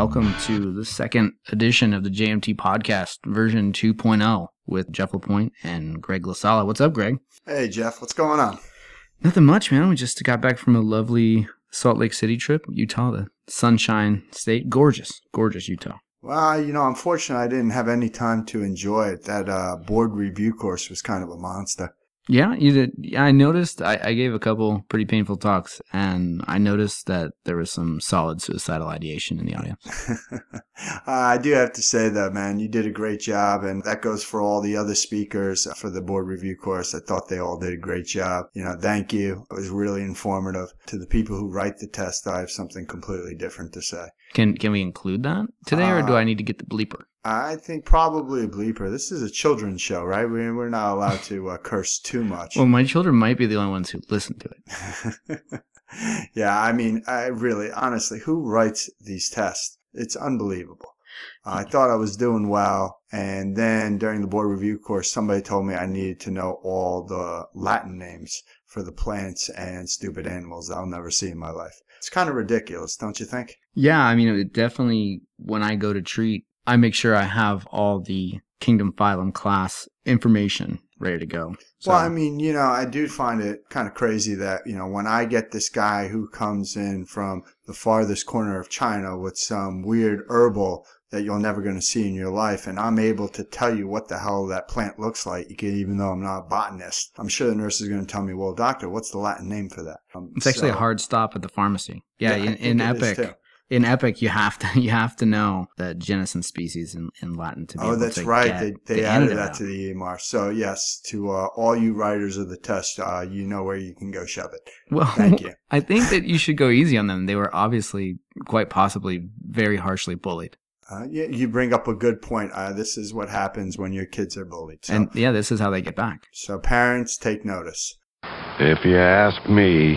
welcome to the second edition of the JMT podcast, version 2.0, with Jeff Lapoint and Greg Lasala. What's up, Greg? Hey, Jeff, what's going on? Nothing much, man. We just got back from a lovely Salt Lake City trip, Utah, the Sunshine State. Gorgeous, gorgeous Utah. Well, you know, unfortunately, I didn't have any time to enjoy it. That uh, board review course was kind of a monster. Yeah, you did. Yeah, I noticed. I, I gave a couple pretty painful talks, and I noticed that there was some solid suicidal ideation in the audience. uh, I do have to say though, man, you did a great job, and that goes for all the other speakers for the board review course. I thought they all did a great job. You know, thank you. It was really informative. To the people who write the test, I have something completely different to say. Can can we include that today, or do I need to get the bleeper? I think probably a bleeper. This is a children's show, right? We, we're not allowed to uh, curse too much. Well, my children might be the only ones who listen to it. yeah, I mean, I really, honestly, who writes these tests? It's unbelievable. Uh, I thought I was doing well, and then during the board review course, somebody told me I needed to know all the Latin names for the plants and stupid animals I'll never see in my life. It's kind of ridiculous, don't you think? Yeah, I mean, it definitely, when I go to treat, I make sure I have all the kingdom phylum class information ready to go. So. Well, I mean, you know, I do find it kind of crazy that, you know, when I get this guy who comes in from the farthest corner of China with some weird herbal that you're never going to see in your life. And I'm able to tell you what the hell that plant looks like, even though I'm not a botanist. I'm sure the nurse is going to tell me, well, doctor, what's the Latin name for that? Um, it's actually a hard stop at the pharmacy. Yeah, yeah in, in Epic. In Epic, you have to you have to know the genus and species in, in Latin to be. Oh, that's right. They, they the added that to the EMR. So yes, to uh, all you writers of the test, uh, you know where you can go shove it. Well, thank you. I think that you should go easy on them. They were obviously, quite possibly, very harshly bullied. Uh, yeah, you bring up a good point. Uh, this is what happens when your kids are bullied. So, and yeah, this is how they get back. So parents, take notice. If you ask me,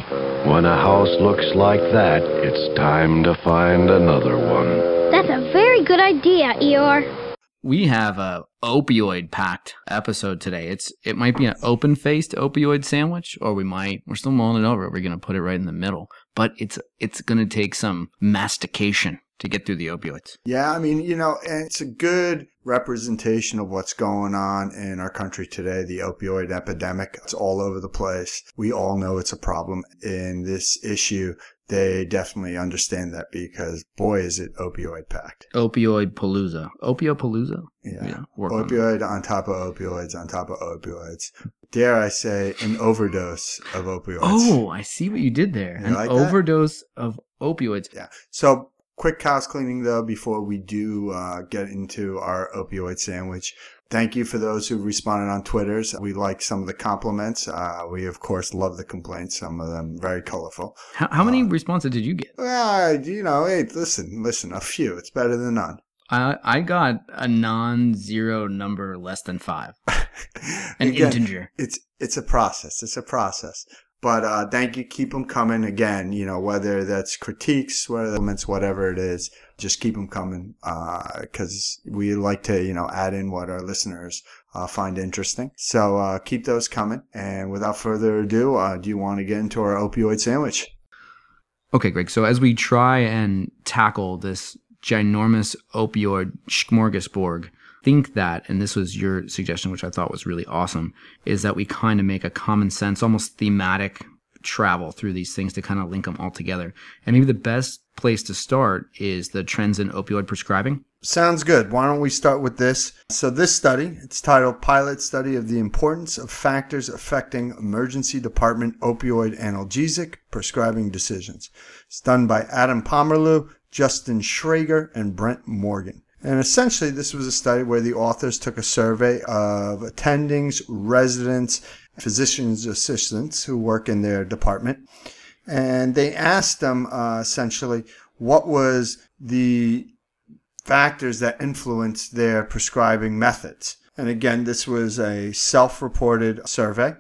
when a house looks like that, it's time to find another one. That's a very good idea, Eeyore. We have a opioid packed episode today. It's it might be an open faced opioid sandwich, or we might we're still mulling it over. We're gonna put it right in the middle, but it's it's gonna take some mastication to get through the opioids. Yeah, I mean, you know, it's a good representation of what's going on in our country today. The opioid epidemic, it's all over the place. We all know it's a problem in this issue. They definitely understand that because boy, is it opioid packed. Opioid palooza. Opio palooza? Yeah. yeah opioid on, on top of opioids on top of opioids. Dare I say, an overdose of opioids. Oh, I see what you did there. You an like overdose that? of opioids. Yeah. So quick house cleaning though before we do uh, get into our opioid sandwich. Thank you for those who responded on Twitters. We like some of the compliments. Uh, we of course love the complaints. Some of them very colorful. How, how many uh, responses did you get? Well, you know, hey, listen, listen, a few. It's better than none. I I got a non-zero number less than five. An Again, integer. It's it's a process. It's a process. But uh, thank you. Keep them coming again. You know, whether that's critiques, whether comments, whatever it is, just keep them coming because uh, we like to, you know, add in what our listeners uh, find interesting. So uh, keep those coming. And without further ado, uh, do you want to get into our opioid sandwich? Okay, Greg. So as we try and tackle this ginormous opioid smorgasbord think that, and this was your suggestion, which I thought was really awesome, is that we kind of make a common sense, almost thematic travel through these things to kind of link them all together. And maybe the best place to start is the trends in opioid prescribing. Sounds good. Why don't we start with this? So this study, it's titled Pilot Study of the Importance of Factors Affecting Emergency Department Opioid Analgesic Prescribing Decisions. It's done by Adam Pomerleau, Justin Schrager, and Brent Morgan. And essentially, this was a study where the authors took a survey of attendings, residents, physician's assistants who work in their department. And they asked them uh, essentially what was the factors that influenced their prescribing methods. And again, this was a self reported survey.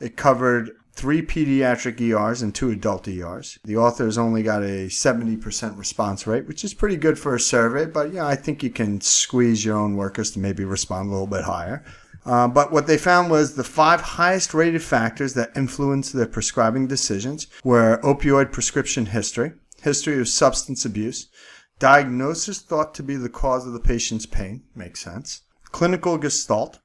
It covered three pediatric ERs and two adult ERs. The authors only got a 70% response rate, which is pretty good for a survey, but yeah, I think you can squeeze your own workers to maybe respond a little bit higher. Uh, but what they found was the five highest rated factors that influence their prescribing decisions were opioid prescription history, history of substance abuse, diagnosis thought to be the cause of the patient's pain, makes sense, clinical gestalt,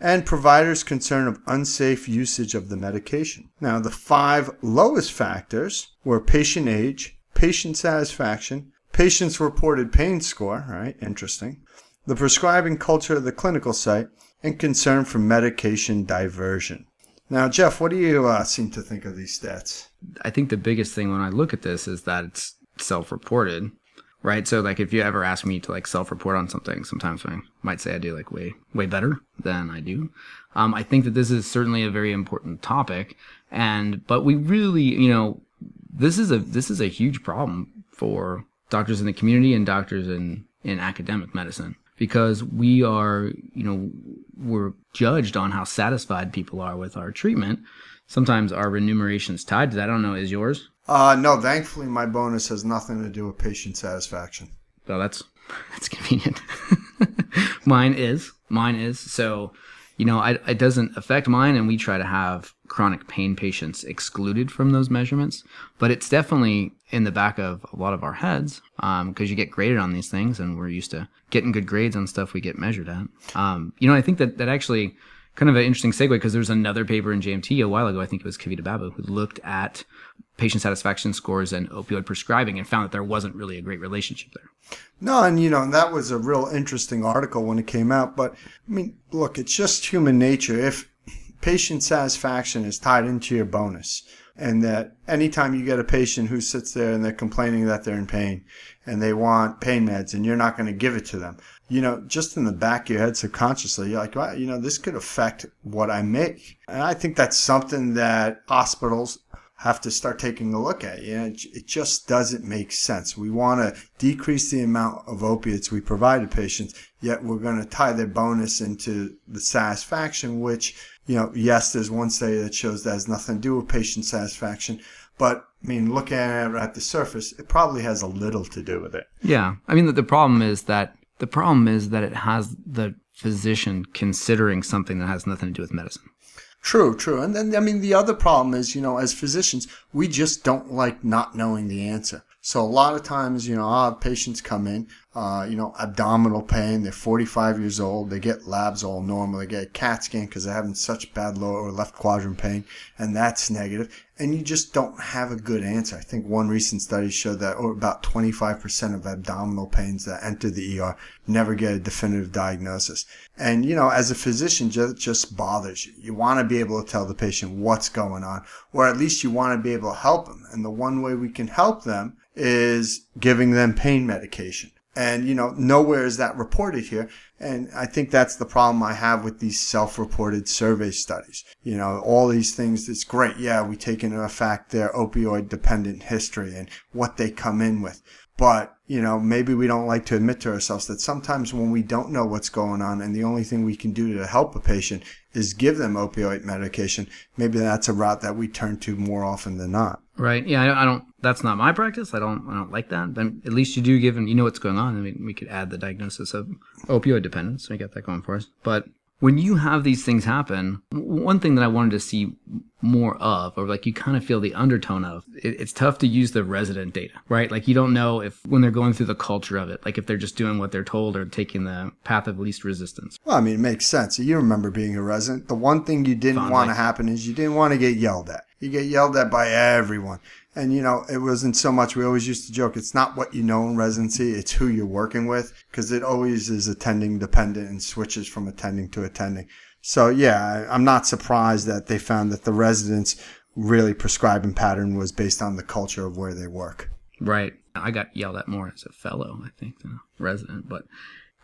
and providers' concern of unsafe usage of the medication. Now, the five lowest factors were patient age, patient satisfaction, patient's reported pain score, right? Interesting. The prescribing culture of the clinical site, and concern for medication diversion. Now, Jeff, what do you uh, seem to think of these stats? I think the biggest thing when I look at this is that it's self-reported, right? So like if you ever ask me to like self-report on something, sometimes I might say I do like way way better than I do. Um, I think that this is certainly a very important topic, and but we really, you know, this is a this is a huge problem for doctors in the community and doctors in in academic medicine because we are, you know, we're judged on how satisfied people are with our treatment. Sometimes our remuneration is tied to that. I don't know. Is yours? Uh, no, thankfully, my bonus has nothing to do with patient satisfaction. So that's that's convenient. mine is. Mine is. So, you know, I, it doesn't affect mine, and we try to have chronic pain patients excluded from those measurements. But it's definitely in the back of a lot of our heads because um, you get graded on these things, and we're used to getting good grades on stuff we get measured at. Um, you know, I think that that actually kind of an interesting segue because there's another paper in JMT a while ago. I think it was Kavita Babu who looked at patient satisfaction scores and opioid prescribing and found that there wasn't really a great relationship there. No, and you know, and that was a real interesting article when it came out. But I mean, look, it's just human nature. If patient satisfaction is tied into your bonus, and that anytime you get a patient who sits there and they're complaining that they're in pain and they want pain meds and you're not going to give it to them, you know, just in the back of your head subconsciously, you're like, well, you know, this could affect what I make. And I think that's something that hospitals have to start taking a look at. You know, it just doesn't make sense. We want to decrease the amount of opiates we provide to patients, yet we're going to tie their bonus into the satisfaction, which, you know, yes, there's one study that shows that has nothing to do with patient satisfaction, but I mean, looking at it at the surface, it probably has a little to do with it. Yeah. I mean, the, the problem is that the problem is that it has the physician considering something that has nothing to do with medicine. True, true. And then, I mean, the other problem is, you know, as physicians, we just don't like not knowing the answer. So a lot of times, you know, I'll have patients come in, uh, you know, abdominal pain. They're 45 years old. They get labs all normal. They get a CAT scan because they're having such bad lower or left quadrant pain, and that's negative. And you just don't have a good answer. I think one recent study showed that about 25% of abdominal pains that enter the ER never get a definitive diagnosis. And, you know, as a physician, just, just bothers you. You want to be able to tell the patient what's going on, or at least you want to be able to help them. And the one way we can help them is giving them pain medication. And, you know, nowhere is that reported here. And I think that's the problem I have with these self-reported survey studies. You know, all these things, it's great. Yeah, we take into effect their opioid dependent history and what they come in with. But, you know, maybe we don't like to admit to ourselves that sometimes when we don't know what's going on and the only thing we can do to help a patient is give them opioid medication, maybe that's a route that we turn to more often than not. Right. Yeah. I, I don't. That's not my practice. I don't. I don't like that. But at least you do give, and you know what's going on. I mean, we could add the diagnosis of opioid dependence. We got that going for us. But when you have these things happen, one thing that I wanted to see more of, or like you kind of feel the undertone of, it, it's tough to use the resident data, right? Like you don't know if when they're going through the culture of it, like if they're just doing what they're told or taking the path of least resistance. Well, I mean, it makes sense. You remember being a resident. The one thing you didn't want to happen is you didn't want to get yelled at. You get yelled at by everyone. And, you know, it wasn't so much, we always used to joke, it's not what you know in residency, it's who you're working with, because it always is attending dependent and switches from attending to attending. So, yeah, I'm not surprised that they found that the residents really prescribing pattern was based on the culture of where they work. Right. I got yelled at more as a fellow, I think, than a resident. But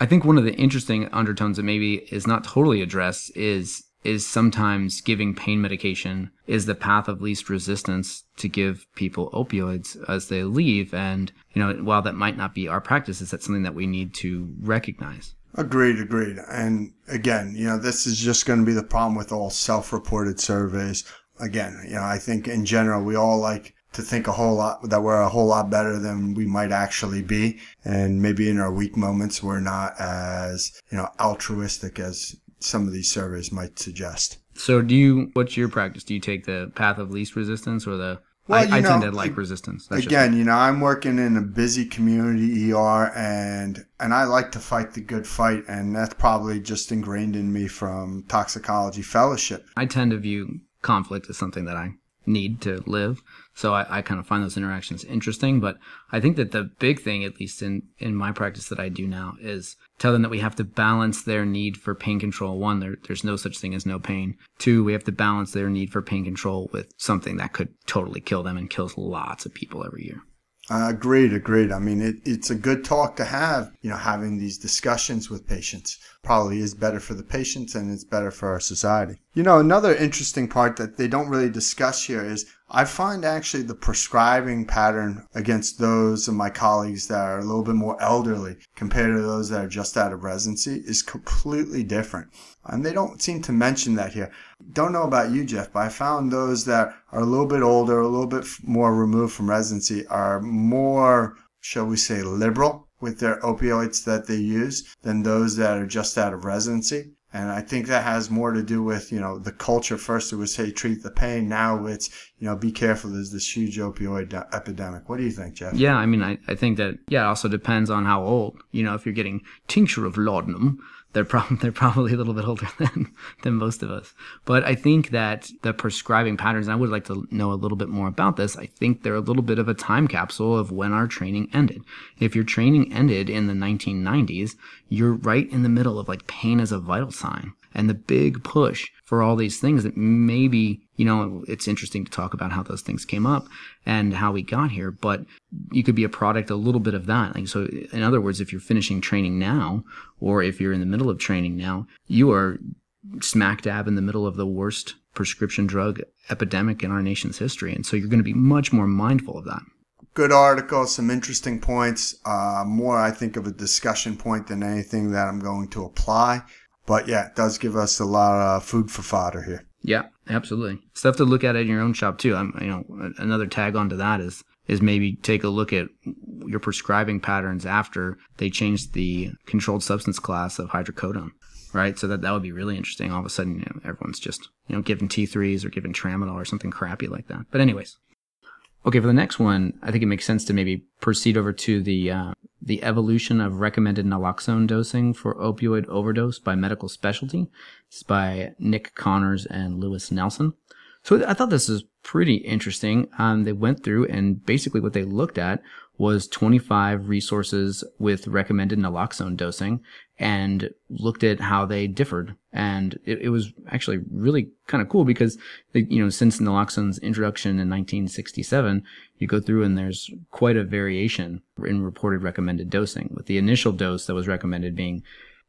I think one of the interesting undertones that maybe is not totally addressed is is sometimes giving pain medication is the path of least resistance to give people opioids as they leave. And, you know, while that might not be our practice, is that something that we need to recognize? Agreed, agreed. And again, you know, this is just going to be the problem with all self-reported surveys. Again, you know, I think in general, we all like to think a whole lot that we're a whole lot better than we might actually be. And maybe in our weak moments, we're not as, you know, altruistic as some of these surveys might suggest. So, do you? What's your practice? Do you take the path of least resistance or the Well, I, you I know, tend to like resistance. That's just Again, you know, I'm working in a busy community ER, and and I like to fight the good fight, and that's probably just ingrained in me from toxicology fellowship. I tend to view conflict as something that I need to live. So I, I kind of find those interactions interesting. But I think that the big thing, at least in, in my practice that I do now, is tell them that we have to balance their need for pain control. One, there, there's no such thing as no pain. Two, we have to balance their need for pain control with something that could totally kill them and kills lots of people every year. Uh, agreed, agreed. I mean, it, it's a good talk to have, you know, having these discussions with patients probably is better for the patients and it's better for our society. You know, another interesting part that they don't really discuss here is I find actually the prescribing pattern against those of my colleagues that are a little bit more elderly compared to those that are just out of residency is completely different. And they don't seem to mention that here. Don't know about you, Jeff, but I found those that are a little bit older, a little bit more removed from residency are more, shall we say, liberal with their opioids that they use than those that are just out of residency. And I think that has more to do with, you know, the culture. First it was, hey, treat the pain. Now it's, you know, be careful. There's this huge opioid epidemic. What do you think, Jeff? Yeah, I mean, I, I think that, yeah, it also depends on how old. You know, if you're getting tincture of laudanum, they're, prob- they're probably a little bit older than, than most of us. But I think that the prescribing patterns, and I would like to know a little bit more about this, I think they're a little bit of a time capsule of when our training ended. If your training ended in the 1990s, you're right in the middle of like pain as a vital sign and the big push for all these things that maybe you know it's interesting to talk about how those things came up and how we got here but you could be a product a little bit of that like so in other words if you're finishing training now or if you're in the middle of training now you are smack dab in the middle of the worst prescription drug epidemic in our nation's history and so you're going to be much more mindful of that Good article, some interesting points. Uh, more, I think, of a discussion point than anything that I'm going to apply. But yeah, it does give us a lot of food for fodder here. Yeah, absolutely. Stuff to look at in your own shop too. I'm, you know, another tag onto that is is maybe take a look at your prescribing patterns after they changed the controlled substance class of hydrocodone, right? So that that would be really interesting. All of a sudden, you know, everyone's just you know giving T3s or giving tramadol or something crappy like that. But anyways, okay, for the next one, I think it makes sense to maybe proceed over to the uh, the evolution of recommended naloxone dosing for opioid overdose by medical specialty. It's by Nick Connors and Lewis Nelson. So I thought this was pretty interesting. Um, they went through and basically what they looked at was 25 resources with recommended naloxone dosing and looked at how they differed. And it, it was actually really kind of cool because, they, you know, since naloxone's introduction in 1967, you go through and there's quite a variation in reported recommended dosing with the initial dose that was recommended being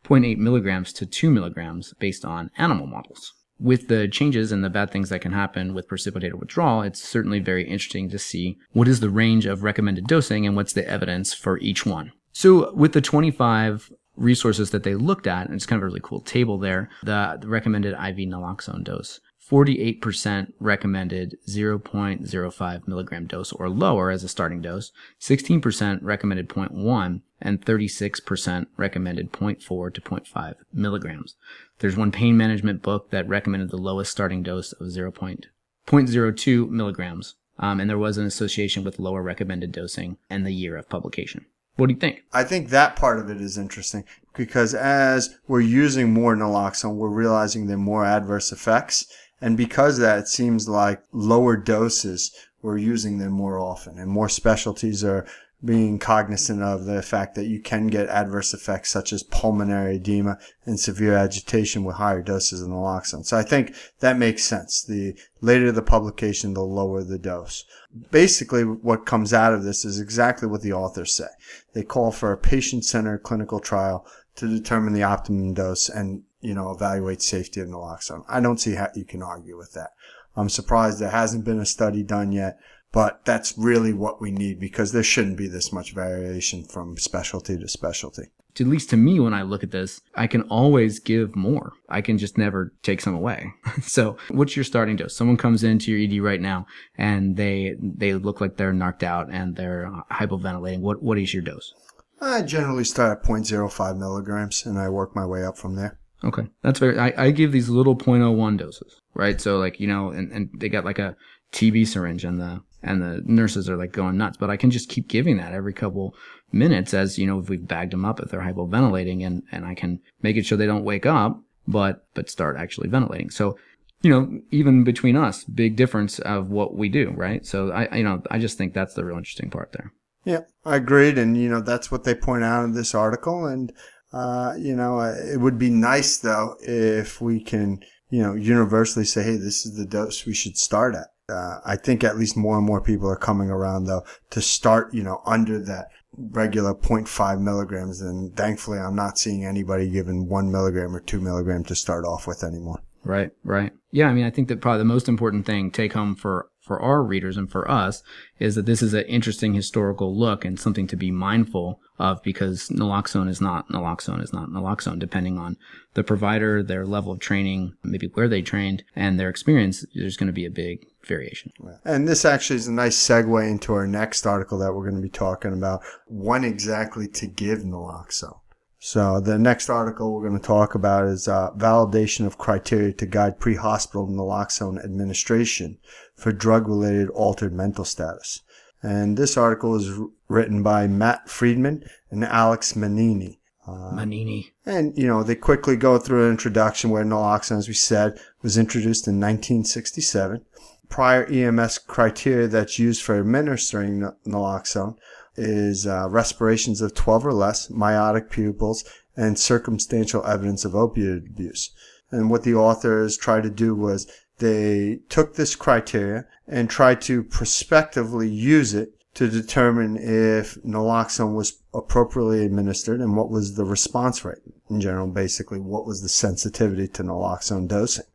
0.8 milligrams to 2 milligrams based on animal models with the changes and the bad things that can happen with precipitated withdrawal, it's certainly very interesting to see what is the range of recommended dosing and what's the evidence for each one. So with the 25 resources that they looked at, and it's kind of a really cool table there, the, recommended IV naloxone dose. 48% recommended 0.05 milligram dose or lower as a starting dose, 16% recommended 0.1, and 36% recommended 0.4 to 0.5 milligrams. There's one pain management book that recommended the lowest starting dose of 0.02 milligrams, um, and there was an association with lower recommended dosing and the year of publication. What do you think? I think that part of it is interesting because as we're using more naloxone, we're realizing there are more adverse effects. And because that, it seems like lower doses, we're using them more often and more specialties are being cognizant of the fact that you can get adverse effects such as pulmonary edema and severe agitation with higher doses of naloxone. So I think that makes sense. The later the publication, the lower the dose. Basically, what comes out of this is exactly what the authors say. They call for a patient-centered clinical trial to determine the optimum dose and, you know, evaluate safety of naloxone. I don't see how you can argue with that. I'm surprised there hasn't been a study done yet but that's really what we need because there shouldn't be this much variation from specialty to specialty. At least to me, when I look at this, I can always give more. I can just never take some away. so, what's your starting dose? Someone comes into your ED right now and they they look like they're knocked out and they're hypoventilating. What what is your dose? I generally start at 0.05 milligrams and I work my way up from there. Okay, that's very. I, I give these little 0.01 doses, right? So like you know, and, and they got like a TB syringe and the and the nurses are like going nuts. But I can just keep giving that every couple minutes as, you know, if we've bagged them up, if they're hypoventilating and, and I can make it sure they don't wake up, but, but start actually ventilating. So, you know, even between us, big difference of what we do, right? So I, you know, I just think that's the real interesting part there. Yeah, I agreed. And, you know, that's what they point out in this article. And, uh, you know, uh, it would be nice though if we can, you know, universally say, hey, this is the dose we should start at. Uh, I think at least more and more people are coming around though to start, you know, under that regular 0.5 milligrams. And thankfully, I'm not seeing anybody given one milligram or two milligram to start off with anymore. Right, right. Yeah, I mean, I think that probably the most important thing take home for for our readers and for us is that this is an interesting historical look and something to be mindful of because naloxone is not naloxone is not naloxone depending on the provider, their level of training, maybe where they trained and their experience, there's going to be a big variation. And this actually is a nice segue into our next article that we're going to be talking about when exactly to give naloxone. So the next article we're going to talk about is uh, validation of criteria to guide pre-hospital naloxone administration for drug-related altered mental status. And this article is written by Matt Friedman and Alex Manini. Uh, Manini. And, you know, they quickly go through an introduction where naloxone, as we said, was introduced in 1967. Prior EMS criteria that's used for administering naloxone is uh, respirations of 12 or less, miotic pupils, and circumstantial evidence of opioid abuse. And what the authors tried to do was they took this criteria and tried to prospectively use it to determine if naloxone was appropriately administered and what was the response rate in general, basically what was the sensitivity to naloxone dosing.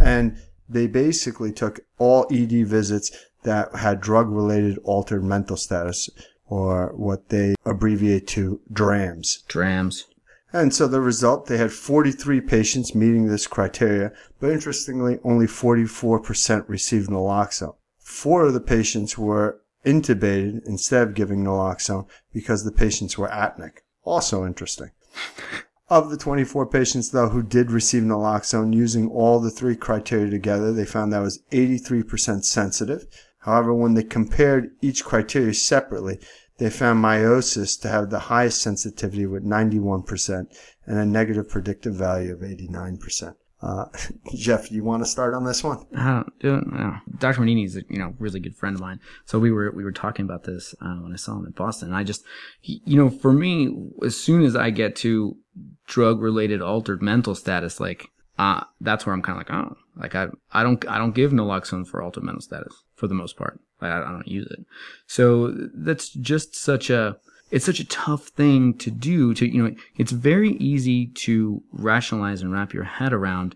And they basically took all ED visits that had drug related altered mental status or what they abbreviate to DRAMS. DRAMS. And so the result, they had 43 patients meeting this criteria, but interestingly, only 44% received naloxone. Four of the patients were intubated instead of giving naloxone because the patients were apneic. Also interesting. Of the 24 patients, though, who did receive naloxone using all the three criteria together, they found that was 83% sensitive. However, when they compared each criteria separately, they found miosis to have the highest sensitivity with 91% and a negative predictive value of 89%. Uh, Jeff, you want to start on this one? Do Dr. Manini is a you know really good friend of mine. So we were we were talking about this uh, when I saw him in Boston. I just he, you know for me, as soon as I get to drug related altered mental status, like uh, that's where I'm kind of like oh like I I don't I don't give naloxone for altered mental status for the most part. I, I don't use it. So that's just such a it's such a tough thing to do to you know it's very easy to rationalize and wrap your head around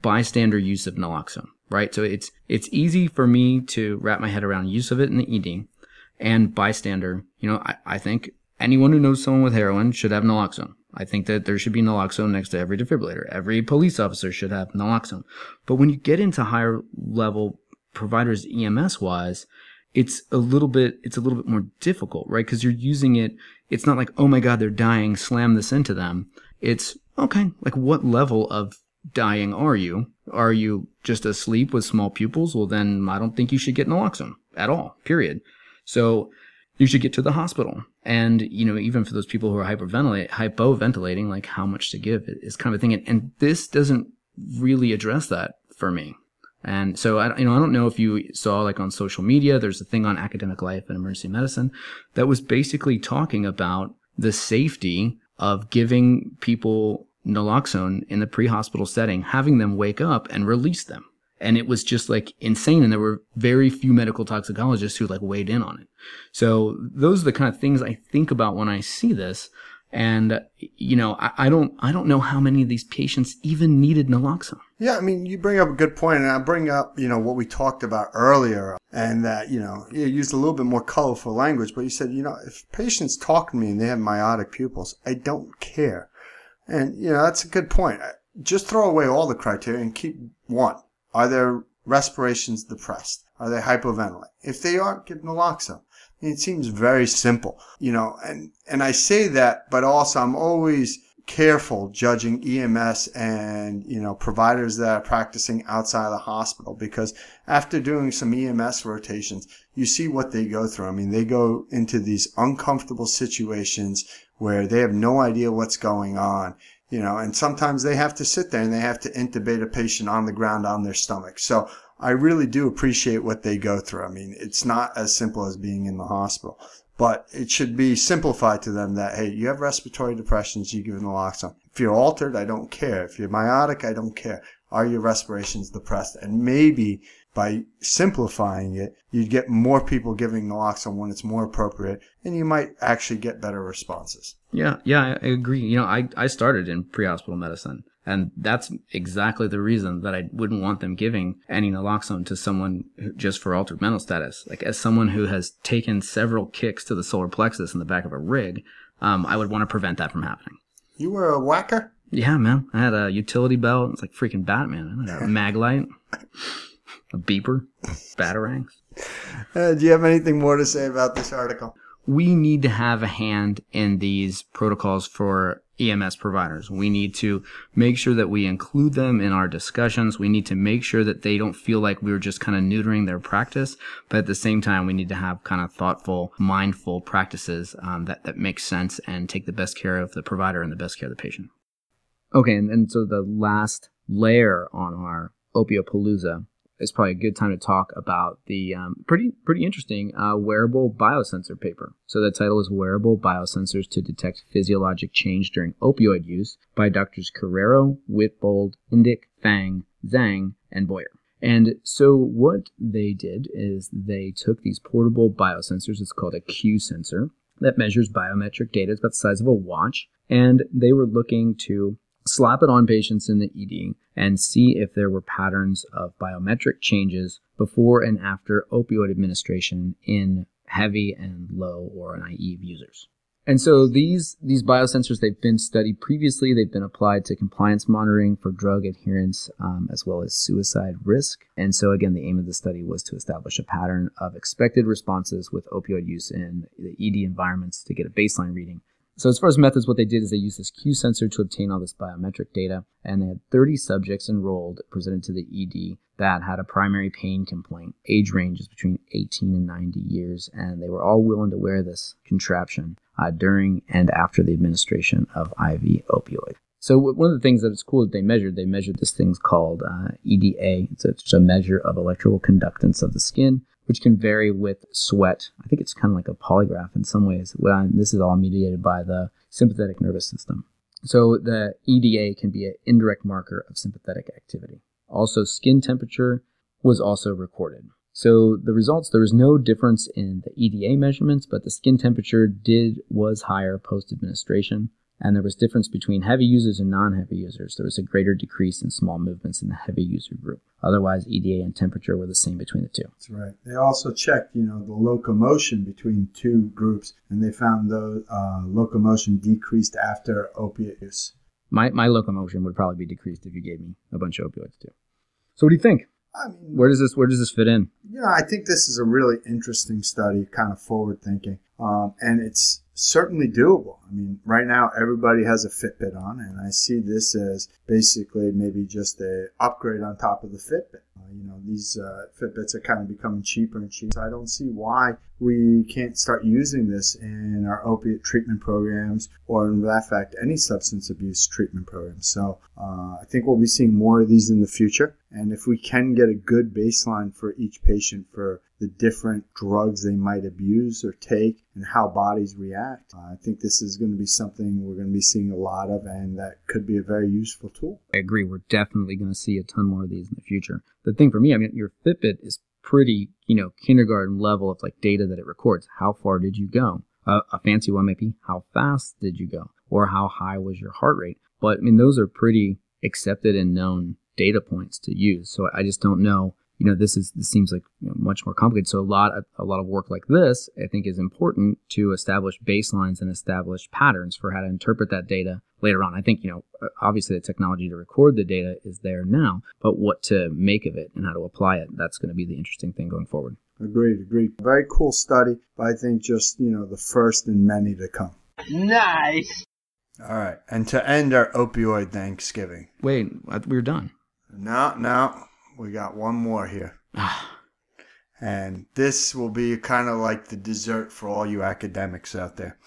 bystander use of naloxone right so it's it's easy for me to wrap my head around use of it in the ed and bystander you know i, I think anyone who knows someone with heroin should have naloxone i think that there should be naloxone next to every defibrillator every police officer should have naloxone but when you get into higher level providers EMS wise, it's a little bit it's a little bit more difficult, right? Because you're using it. It's not like oh my god they're dying, slam this into them. It's okay. Like what level of dying are you? Are you just asleep with small pupils? Well then I don't think you should get naloxone at all. Period. So you should get to the hospital. And, you know, even for those people who are hyperventilate, hypoventilating, like how much to give is kind of a thing. And, and this doesn't really address that for me. And so I, you know, I don't know if you saw like on social media, there's a thing on academic life and emergency medicine that was basically talking about the safety of giving people naloxone in the pre-hospital setting, having them wake up and release them. And it was just like insane. And there were very few medical toxicologists who like weighed in on it. So those are the kind of things I think about when I see this. And, you know, I, I, don't, I don't know how many of these patients even needed naloxone. Yeah. I mean, you bring up a good point and I bring up, you know, what we talked about earlier and that, you know, you used a little bit more colorful language, but you said, you know, if patients talk to me and they have miotic pupils, I don't care. And, you know, that's a good point. Just throw away all the criteria and keep one. Are their respirations depressed? Are they hypoventilating? If they aren't, give naloxone. I mean, It seems very simple, you know, and, and I say that, but also I'm always careful judging EMS and, you know, providers that are practicing outside of the hospital because after doing some EMS rotations, you see what they go through. I mean, they go into these uncomfortable situations where they have no idea what's going on, you know, and sometimes they have to sit there and they have to intubate a patient on the ground on their stomach. So I really do appreciate what they go through. I mean, it's not as simple as being in the hospital but it should be simplified to them that hey, you have respiratory depressions, you give naloxone. If you're altered, I don't care. If you're miotic, I don't care. Are your respirations depressed? And maybe by simplifying it, you'd get more people giving naloxone when it's more appropriate, and you might actually get better responses. Yeah, yeah, I agree. You know, I, I started in pre-hospital medicine. And that's exactly the reason that I wouldn't want them giving any naloxone to someone just for altered mental status. Like as someone who has taken several kicks to the solar plexus in the back of a rig, um, I would want to prevent that from happening. You were a whacker? Yeah, man. I had a utility belt. It's like freaking Batman. I had a mag light, a beeper, batarangs. Uh, do you have anything more to say about this article? We need to have a hand in these protocols for EMS providers. We need to make sure that we include them in our discussions. We need to make sure that they don't feel like we're just kind of neutering their practice, but at the same time, we need to have kind of thoughtful, mindful practices um, that that make sense and take the best care of the provider and the best care of the patient. Okay, and, and so the last layer on our opioid it's probably a good time to talk about the um, pretty pretty interesting uh, wearable biosensor paper. So the title is "Wearable Biosensors to Detect Physiologic Change During Opioid Use" by Doctors Carreiro, Wittbold, Indic, Fang, Zhang, and Boyer. And so what they did is they took these portable biosensors. It's called a Q sensor that measures biometric data. It's about the size of a watch, and they were looking to slap it on patients in the ED and see if there were patterns of biometric changes before and after opioid administration in heavy and low or naive users. And so these these biosensors they've been studied previously. They've been applied to compliance monitoring for drug adherence um, as well as suicide risk. And so again, the aim of the study was to establish a pattern of expected responses with opioid use in the ED environments to get a baseline reading so as far as methods, what they did is they used this Q sensor to obtain all this biometric data, and they had 30 subjects enrolled presented to the ED that had a primary pain complaint. Age range is between 18 and 90 years, and they were all willing to wear this contraption uh, during and after the administration of IV opioid. So one of the things that is cool that they measured, they measured this thing called uh, EDA. It's a, it's a measure of electrical conductance of the skin which can vary with sweat. I think it's kind of like a polygraph in some ways. This is all mediated by the sympathetic nervous system. So the EDA can be an indirect marker of sympathetic activity. Also, skin temperature was also recorded. So the results, there was no difference in the EDA measurements, but the skin temperature did was higher post administration and there was difference between heavy users and non-heavy users. There was a greater decrease in small movements in the heavy user group. Otherwise, EDA and temperature were the same between the two. That's right. They also checked, you know, the locomotion between two groups, and they found the uh, locomotion decreased after opiate use. My my locomotion would probably be decreased if you gave me a bunch of opioids too. So, what do you think? I mean, where does this where does this fit in? Yeah, I think this is a really interesting study, kind of forward thinking, um, and it's certainly doable. I mean, right now everybody has a Fitbit on, and I see this as basically maybe just a upgrade on top of the Fitbit. Uh, you know, these uh, Fitbits are kind of becoming cheaper and cheaper. I don't see why we can't start using this in our opiate treatment programs, or in that fact, any substance abuse treatment program. So uh, I think we'll be seeing more of these in the future. And if we can get a good baseline for each patient for the different drugs they might abuse or take and how bodies react. Uh, I think this is going to be something we're going to be seeing a lot of and that could be a very useful tool. I agree. We're definitely going to see a ton more of these in the future. The thing for me, I mean, your Fitbit is pretty, you know, kindergarten level of like data that it records. How far did you go? Uh, a fancy one might be how fast did you go or how high was your heart rate? But I mean, those are pretty accepted and known data points to use. So I just don't know you know this is this seems like you know, much more complicated so a lot of, a lot of work like this i think is important to establish baselines and establish patterns for how to interpret that data later on i think you know uh, obviously the technology to record the data is there now but what to make of it and how to apply it that's going to be the interesting thing going forward agreed agreed very cool study but i think just you know the first in many to come nice All right. And to end our opioid Thanksgiving. Wait, uh, we're done. No, no. We got one more here. and this will be kind of like the dessert for all you academics out there.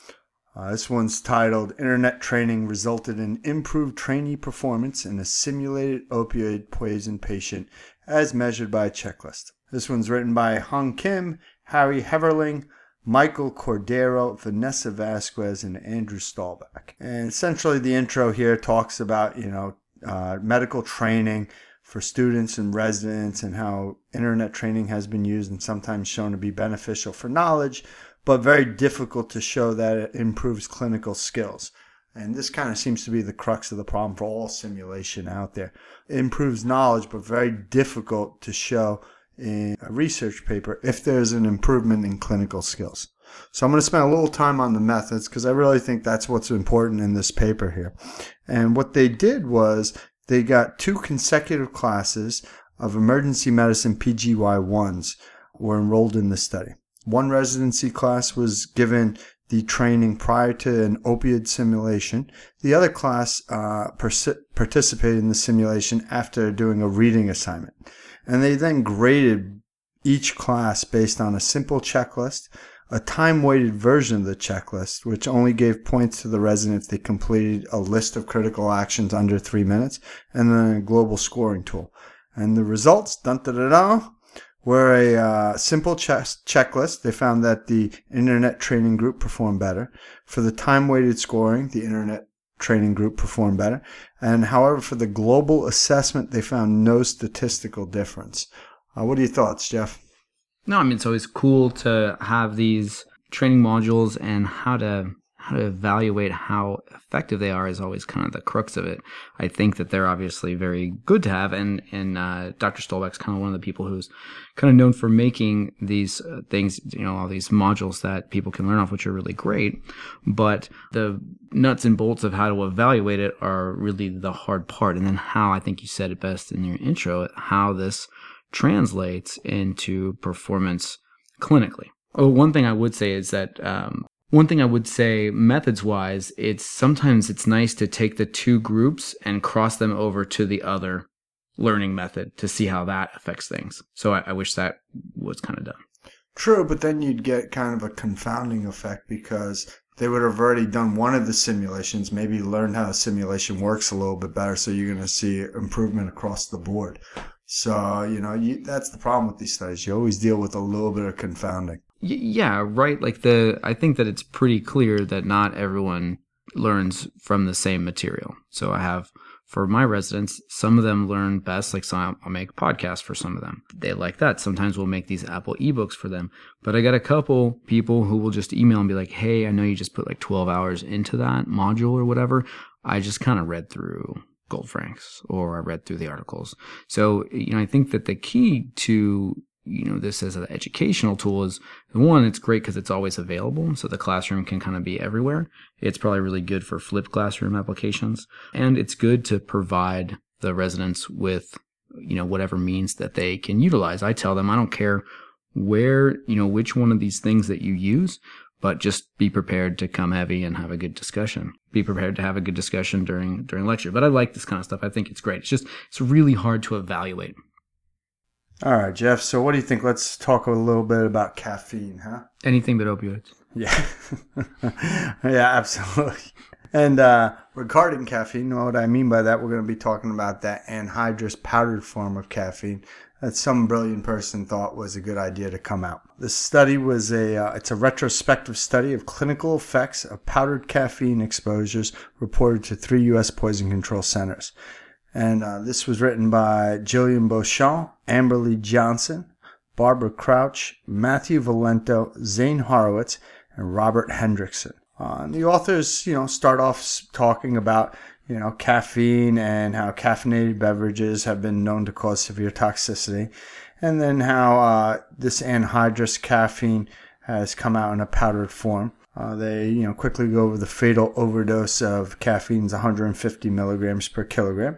Uh, this one's titled Internet Training Resulted in Improved Trainee Performance in a Simulated Opioid Poison Patient as Measured by a Checklist. This one's written by Hong Kim, Harry Heverling, Michael Cordero, Vanessa Vasquez, and Andrew Stolbach. And essentially, the intro here talks about, you know, uh, medical training for students and residents and how internet training has been used and sometimes shown to be beneficial for knowledge, but very difficult to show that it improves clinical skills. And this kind of seems to be the crux of the problem for all simulation out there. It improves knowledge, but very difficult to show in a research paper if there's an improvement in clinical skills. So I'm going to spend a little time on the methods because I really think that's what's important in this paper here. And what they did was they got two consecutive classes of emergency medicine PGY1s were enrolled in the study. One residency class was given the training prior to an opioid simulation. The other class uh, pers- participated in the simulation after doing a reading assignment. And they then graded each class based on a simple checklist, a time weighted version of the checklist, which only gave points to the resident if they completed a list of critical actions under three minutes, and then a global scoring tool. And the results, dun da da da, were a uh, simple che- checklist. They found that the internet training group performed better. For the time weighted scoring, the internet training group performed better. And however, for the global assessment, they found no statistical difference. Uh, what are your thoughts, Jeff? No, I mean it's always cool to have these training modules and how to how to evaluate how effective they are is always kind of the crux of it. I think that they're obviously very good to have, and and uh, Dr. Stolbach's kind of one of the people who's kind of known for making these uh, things, you know, all these modules that people can learn off, which are really great. But the nuts and bolts of how to evaluate it are really the hard part, and then how I think you said it best in your intro, how this translates into performance clinically. Oh, one thing I would say is that um, one thing I would say methods wise, it's sometimes it's nice to take the two groups and cross them over to the other learning method to see how that affects things. So I, I wish that was kind of done. True, but then you'd get kind of a confounding effect because they would have already done one of the simulations, maybe learned how a simulation works a little bit better. So you're going to see improvement across the board. So, you know, you, that's the problem with these studies. You always deal with a little bit of confounding. Y- yeah, right. Like the, I think that it's pretty clear that not everyone learns from the same material. So I have for my residents, some of them learn best. Like some, I'll make podcasts for some of them. They like that. Sometimes we'll make these Apple ebooks for them. But I got a couple people who will just email and be like, "Hey, I know you just put like 12 hours into that module or whatever. I just kind of read through Goldfrank's or I read through the articles." So you know, I think that the key to you know this as an educational tool is one it's great because it's always available so the classroom can kind of be everywhere. It's probably really good for flipped classroom applications and it's good to provide the residents with you know whatever means that they can utilize. I tell them i don't care where you know which one of these things that you use but just be prepared to come heavy and have a good discussion. Be prepared to have a good discussion during during lecture. But i like this kind of stuff. I think it's great. It's just it's really hard to evaluate All right, Jeff. So, what do you think? Let's talk a little bit about caffeine, huh? anything but opioids Yeah. yeah, absolutely. And uh, regarding caffeine, what I mean by that, we're going to be talking about that anhydrous powdered form of caffeine that some brilliant person thought was a good idea to come out. The study was a uh, it's a retrospective study of clinical effects of powdered caffeine exposures reported to three U.S. poison control centers. And uh, this was written by Gillian Beauchamp, Amberly Johnson, Barbara Crouch, Matthew Valento, Zane Horowitz, and Robert Hendrickson. Uh, and the authors, you know, start off talking about, you know, caffeine and how caffeinated beverages have been known to cause severe toxicity, and then how uh, this anhydrous caffeine has come out in a powdered form. Uh, they, you know, quickly go over the fatal overdose of caffeine's 150 milligrams per kilogram,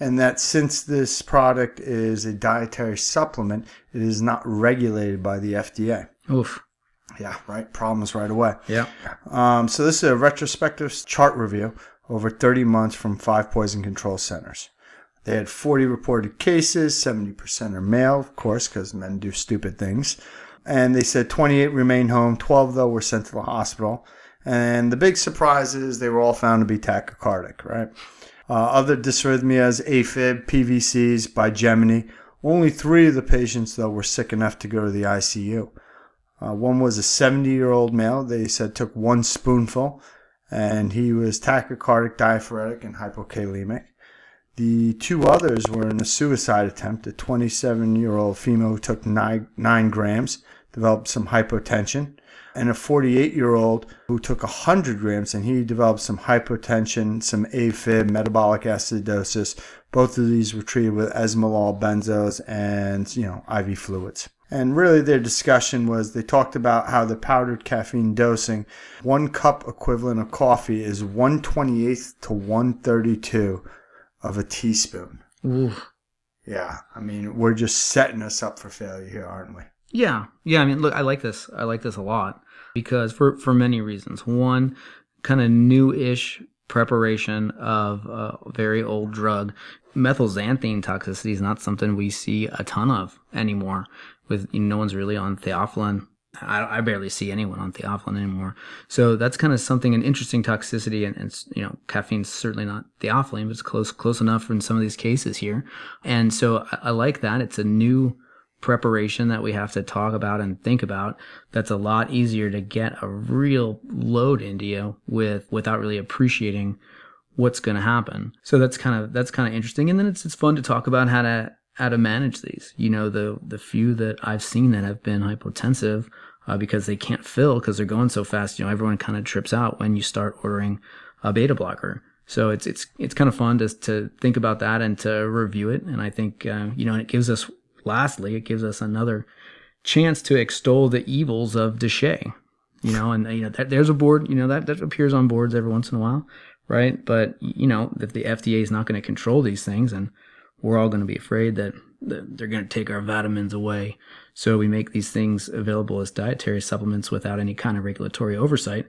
and that since this product is a dietary supplement, it is not regulated by the FDA. oof Yeah, right. Problems right away. Yeah. Um, so this is a retrospective chart review over 30 months from five poison control centers. They had 40 reported cases, 70% are male, of course, because men do stupid things. And they said 28 remained home, 12 though were sent to the hospital. And the big surprise is they were all found to be tachycardic, right? Uh, other dysrhythmias, AFib, PVCs, bigeminy. Only three of the patients, though, were sick enough to go to the ICU. Uh, one was a 70 year old male. They said took one spoonful, and he was tachycardic, diaphoretic, and hypokalemic. The two others were in a suicide attempt. A 27 year old female who took nine, nine grams, developed some hypotension, and a 48 year old who took 100 grams and he developed some hypotension, some AFib, metabolic acidosis. Both of these were treated with esmolol, benzos, and, you know, IV fluids. And really, their discussion was they talked about how the powdered caffeine dosing, one cup equivalent of coffee, is 128th to 132 of a teaspoon. Oof. Yeah, I mean, we're just setting us up for failure here, aren't we? Yeah, yeah. I mean, look, I like this. I like this a lot because for for many reasons. One, kind of new-ish preparation of a very old drug. Methylxanthine toxicity is not something we see a ton of anymore. With you know, no one's really on theophylline. I, I barely see anyone on theophylline anymore. So that's kind of something an interesting toxicity, and, and you know, caffeine's certainly not theophylline, but it's close close enough in some of these cases here. And so I, I like that. It's a new preparation that we have to talk about and think about that's a lot easier to get a real load into you with without really appreciating what's going to happen. So that's kind of that's kind of interesting. And then it's it's fun to talk about how to how to manage these. You know the the few that i've seen that have been hypotensive uh, because they can't fill because they're going so fast you know everyone kind of trips out when you start ordering a beta blocker. So it's it's it's kind of fun to to think about that and to review it. And i think uh, you know and it gives us lastly, it gives us another chance to extol the evils of DSHEA. You know, and you know that, there's a board. You know that that appears on boards every once in a while, right? But you know if the FDA is not going to control these things, and we're all going to be afraid that, they're going to take our vitamins away, so we make these things available as dietary supplements without any kind of regulatory oversight.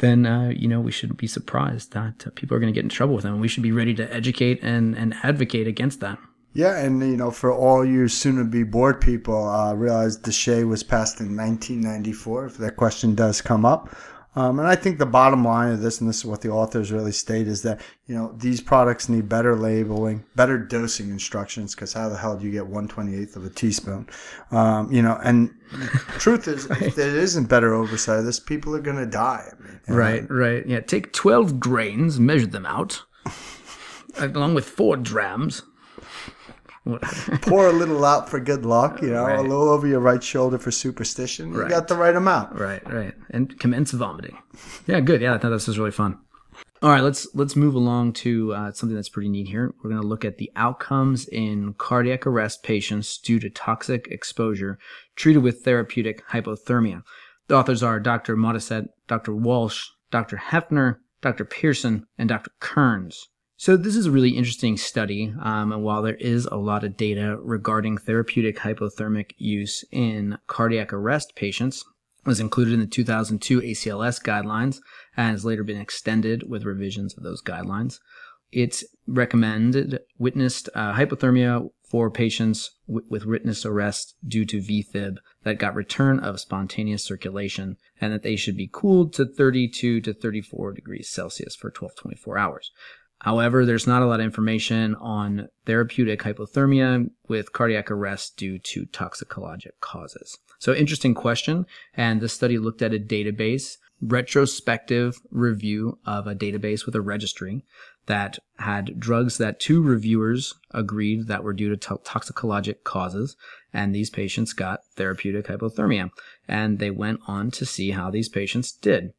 Then uh, you know we shouldn't be surprised that uh, people are going to get in trouble with them. We should be ready to educate and and advocate against that. Yeah, and you know, for all you soon-to-be bored people, uh, realize DSHEA was passed in 1994. If that question does come up, um, and I think the bottom line of this, and this is what the authors really state, is that you know these products need better labeling, better dosing instructions. Because how the hell do you get 128th of a teaspoon? Um, you know, and truth is, right. if there isn't better oversight of this, people are going to die. I mean, right, know? right. Yeah, take 12 grains, measure them out, along with four drams Pour a little out for good luck, you know, right. a little over your right shoulder for superstition. You right. got the right amount. Right, right. And commence vomiting. Yeah, good. Yeah, I thought this was really fun. All right, let's let's move along to uh, something that's pretty neat here. We're going to look at the outcomes in cardiac arrest patients due to toxic exposure treated with therapeutic hypothermia. The authors are Dr. Modisette, Dr. Walsh, Dr. Heffner, Dr. Pearson, and Dr. Kerns. So this is a really interesting study, um, and while there is a lot of data regarding therapeutic hypothermic use in cardiac arrest patients, was included in the 2002 ACLS guidelines and has later been extended with revisions of those guidelines. It's recommended witnessed uh, hypothermia for patients w- with witnessed arrest due to VFib that got return of spontaneous circulation and that they should be cooled to 32 to 34 degrees Celsius for 12 24 hours. However, there's not a lot of information on therapeutic hypothermia with cardiac arrest due to toxicologic causes. So interesting question. And this study looked at a database, retrospective review of a database with a registry that had drugs that two reviewers agreed that were due to to- toxicologic causes. And these patients got therapeutic hypothermia. And they went on to see how these patients did,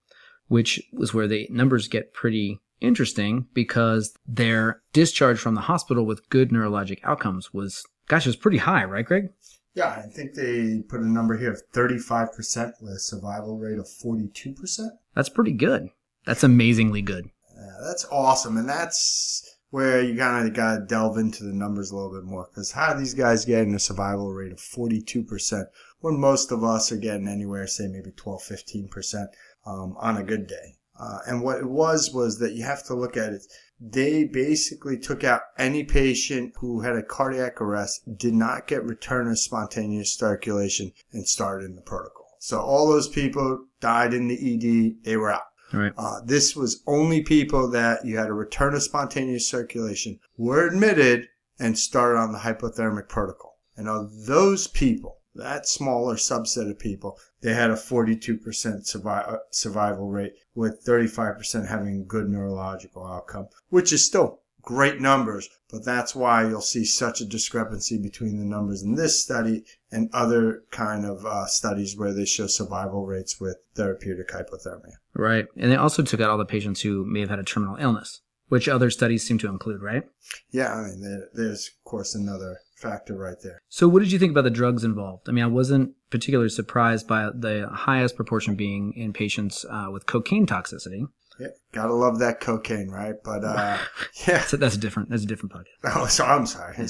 which was where the numbers get pretty interesting because their discharge from the hospital with good neurologic outcomes was, gosh, it was pretty high, right, Greg? Yeah, I think they put a number here of 35% with a survival rate of 42%. That's pretty good. That's amazingly good. Yeah, that's awesome. And that's where you kind of got to delve into the numbers a little bit more because how are these guys getting a survival rate of 42% when most of us are getting anywhere, say maybe 12, 15% um, on a good day. Uh, and what it was was that you have to look at it. They basically took out any patient who had a cardiac arrest, did not get return of spontaneous circulation, and started in the protocol. So all those people died in the ED, they were out. Right. Uh, this was only people that you had a return of spontaneous circulation, were admitted, and started on the hypothermic protocol. And of those people, that smaller subset of people, they had a 42% uh, survival rate with 35% having good neurological outcome, which is still great numbers, but that's why you'll see such a discrepancy between the numbers in this study and other kind of uh, studies where they show survival rates with therapeutic hypothermia. Right. And they also took out all the patients who may have had a terminal illness, which other studies seem to include, right? Yeah, I mean, there, there's, of course, another factor right there. So, what did you think about the drugs involved? I mean, I wasn't particularly surprised by the highest proportion being in patients uh, with cocaine toxicity. Yeah, gotta love that cocaine, right? But uh, yeah, So that's a different. That's a different podcast. Oh, so I'm sorry. and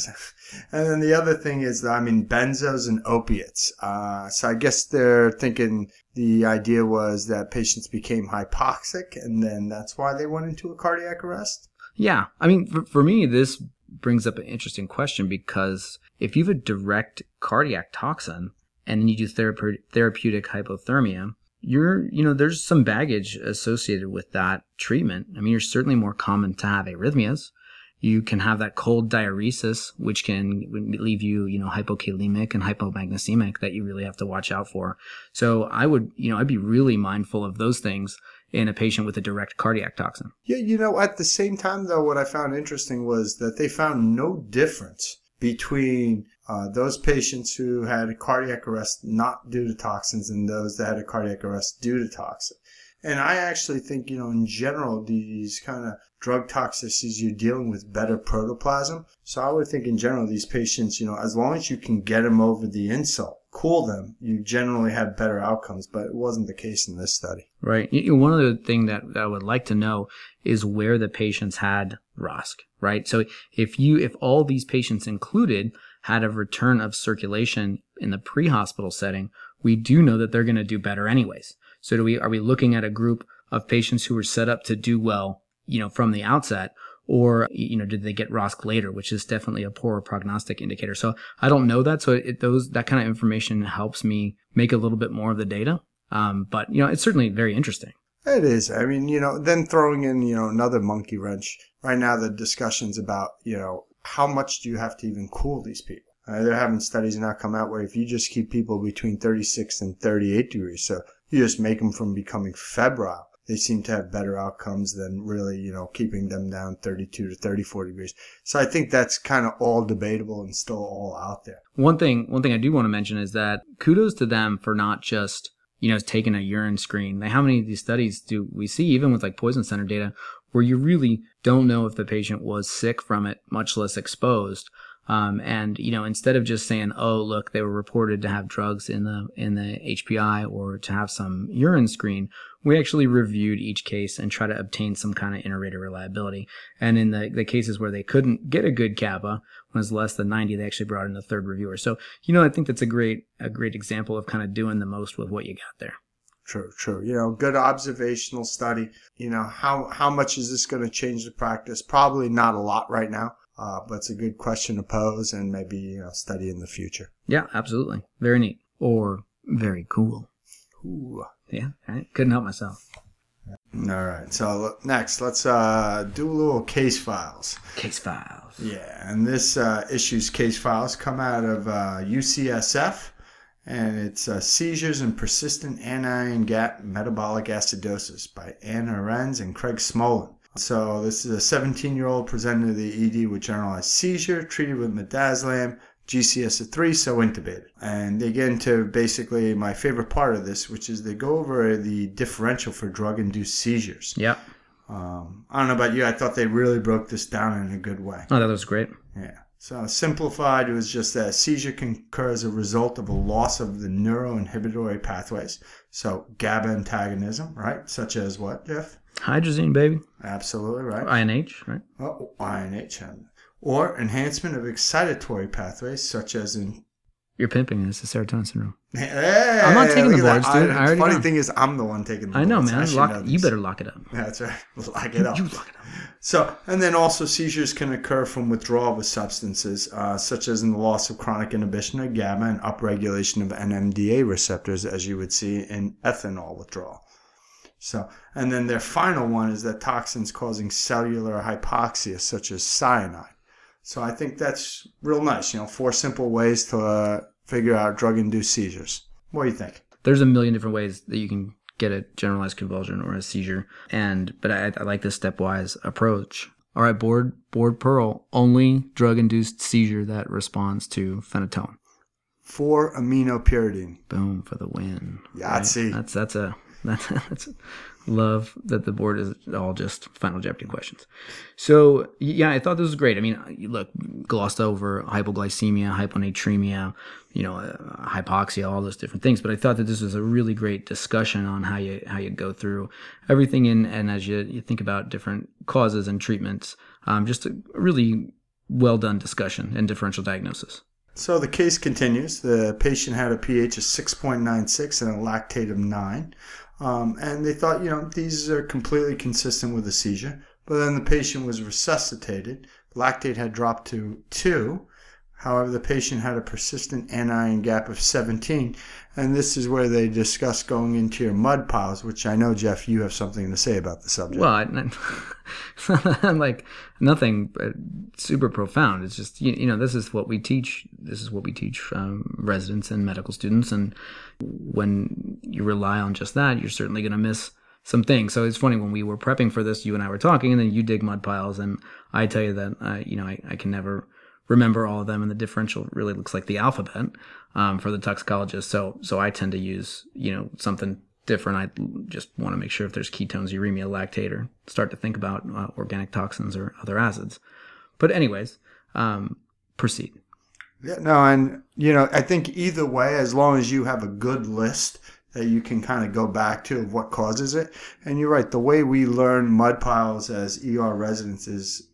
then the other thing is, I mean, benzos and opiates. Uh, so I guess they're thinking the idea was that patients became hypoxic, and then that's why they went into a cardiac arrest. Yeah, I mean, for, for me, this brings up an interesting question because if you have a direct cardiac toxin and then you do therape- therapeutic hypothermia, you're, you know, there's some baggage associated with that treatment. I mean, you're certainly more common to have arrhythmias. You can have that cold diuresis, which can leave you, you know, hypokalemic and hypomagnesemic that you really have to watch out for. So I would, you know, I'd be really mindful of those things in a patient with a direct cardiac toxin. Yeah, you know, at the same time, though, what I found interesting was that they found no difference between uh, those patients who had a cardiac arrest not due to toxins and those that had a cardiac arrest due to toxin. And I actually think, you know, in general, these kind of drug toxicities, you're dealing with better protoplasm. So I would think in general, these patients, you know, as long as you can get them over the insult, cool them, you generally have better outcomes. But it wasn't the case in this study. Right. One other thing that, that I would like to know is where the patients had ROSC, right? So if you, if all these patients included had a return of circulation in the pre-hospital setting, we do know that they're going to do better anyways. So do we, are we looking at a group of patients who were set up to do well, you know, from the outset? Or, you know, did they get ROSC later, which is definitely a poor prognostic indicator. So I don't know that. So it, those, that kind of information helps me make a little bit more of the data. Um, but, you know, it's certainly very interesting. It is. I mean, you know, then throwing in, you know, another monkey wrench. Right now, the discussions about, you know, how much do you have to even cool these people? Uh, they're having studies now come out where if you just keep people between 36 and 38 degrees, so you just make them from becoming febrile, they seem to have better outcomes than really, you know, keeping them down 32 to 34 degrees. So I think that's kind of all debatable and still all out there. One thing, one thing I do want to mention is that kudos to them for not just you know, taking a urine screen. Like how many of these studies do we see, even with like poison center data, where you really don't know if the patient was sick from it, much less exposed. Um, and you know, instead of just saying, "Oh, look, they were reported to have drugs in the in the HPI or to have some urine screen," we actually reviewed each case and try to obtain some kind of inter-rater reliability. And in the the cases where they couldn't get a good kappa, was less than 90, they actually brought in a third reviewer. So you know, I think that's a great a great example of kind of doing the most with what you got there. True, true. You know, good observational study. You know, how how much is this going to change the practice? Probably not a lot right now. Uh, but it's a good question to pose and maybe know, study in the future. Yeah, absolutely. Very neat. Or very cool. Ooh. Yeah, I couldn't help myself. All right. So next, let's uh, do a little case files. Case files. Yeah, and this uh, issue's case files come out of uh, UCSF, and it's uh, seizures and persistent anion gap metabolic acidosis by Anna Arens and Craig Smollin. So this is a 17 year old presented to the ED with generalized seizure, treated with midazolam, GCS of 3, so intubated. And they get into basically my favorite part of this, which is they go over the differential for drug induced seizures. Yeah. Um, I don't know about you, I thought they really broke this down in a good way. Oh, that was great. Yeah. So simplified, it was just that seizure can occur as a result of a loss of the neuroinhibitory pathways. So GABA antagonism, right? Such as what, Jeff? Hydrazine, baby. Absolutely right. INH, right? Oh, INH. Or enhancement of excitatory pathways such as in You're pimping this. It's serotonin syndrome. Hey, I'm not taking the boards, that. dude. I- I funny know. thing is, I'm the one taking the I know, boards. man. should Lock, know you better lock it up. That's right. Lock it up. You lock it up. So, and then also seizures can occur from withdrawal of substances, uh, such as in the loss of chronic inhibition of GABA and upregulation of NMDA receptors, as you would see in ethanol withdrawal. So, and then their final one is that toxins causing cellular hypoxia, such as cyanide. So, I think that's real nice. You know, four simple ways to uh, figure out drug-induced seizures. What do you think? There's a million different ways that you can get a generalized convulsion or a seizure, and but I, I like this stepwise approach. All right, board board pearl only drug induced seizure that responds to phenytoin. Four aminopyridine. Boom for the win. Yahtzee. That's that's a that's, love that the board is all just final Jeopardy questions. So yeah, I thought this was great. I mean, look, glossed over hypoglycemia, hyponatremia, you know, uh, hypoxia, all those different things. But I thought that this was a really great discussion on how you how you go through everything, and and as you, you think about different causes and treatments, um, just a really well done discussion and differential diagnosis. So the case continues. The patient had a pH of 6.96 and a lactate of 9. Um, and they thought, you know, these are completely consistent with a seizure. But then the patient was resuscitated. Lactate had dropped to 2. However, the patient had a persistent anion gap of 17. And this is where they discuss going into your MUDPILES, which I know, Jeff, you have something to say about the subject. Well, I, I, like nothing uh, super profound. It's just you, you know this is what we teach. This is what we teach um, residents and medical students. And when you rely on just that, you're certainly going to miss some things. So it's funny when we were prepping for this, you and I were talking, and then you dig MUDPILES, and I tell you that uh, you know I, I can never remember all of them, and the differential really looks like the alphabet um, for the toxicologist. So so I tend to use you know something different. I just want to make sure if there's ketones, uremia, lactate, or start to think about uh, organic toxins or other acids. But anyways, um, proceed. Yeah, no, and you know, I think either way, as long as you have a good list that you can kind of go back to of what causes it. And you're right, the way we learn MUDPILES as ER residents is,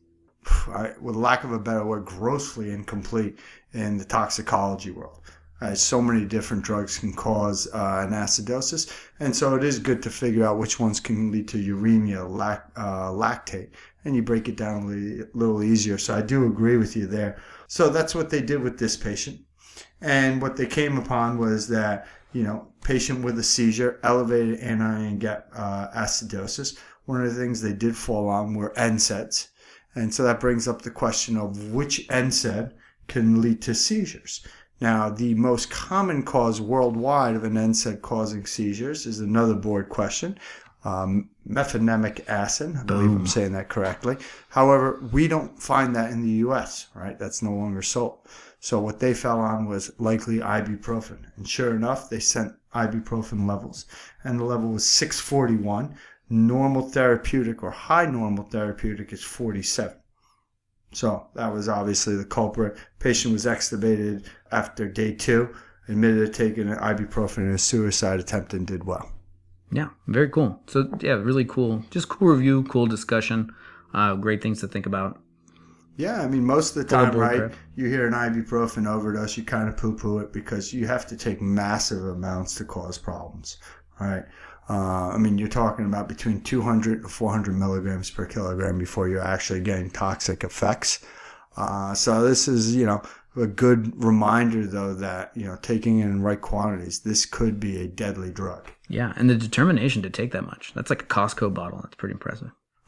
with lack of a better word, grossly incomplete in the toxicology world. Uh, so many different drugs can cause uh, an acidosis, and so it is good to figure out which ones can lead to uremia, lac- uh, lactate, and you break it down a li- little easier. So I do agree with you there. So that's what they did with this patient, and what they came upon was that you know patient with a seizure, elevated anion gap uh, acidosis. One of the things they did fall on were NSAIDs, and so that brings up the question of which NSAID can lead to seizures. Now, the most common cause worldwide of an NSAID causing seizures is another board question. Um, acid, I believe I'm saying that correctly. However, we don't find that in the U.S., right? That's no longer sold. So what they fell on was likely ibuprofen. And sure enough, they sent ibuprofen levels. And the level was 641. Normal therapeutic or high normal therapeutic is 47. So that was obviously the culprit. Patient was extubated after day two, admitted to taking an ibuprofen in a suicide attempt and did well. Yeah, very cool. So yeah, really cool. Just cool review, cool discussion. Uh, great things to think about. Yeah, I mean, most of the time, right, prep. you hear an ibuprofen overdose, you kind of poo poo it because you have to take massive amounts to cause problems, right? Uh, I mean, you're talking about between 200 to 400 milligrams per kilogram before you're actually getting toxic effects. Uh, so this is, you know, a good reminder though that, you know, taking it in right quantities, this could be a deadly drug. Yeah, and the determination to take that much. That's like a Costco bottle. That's pretty impressive.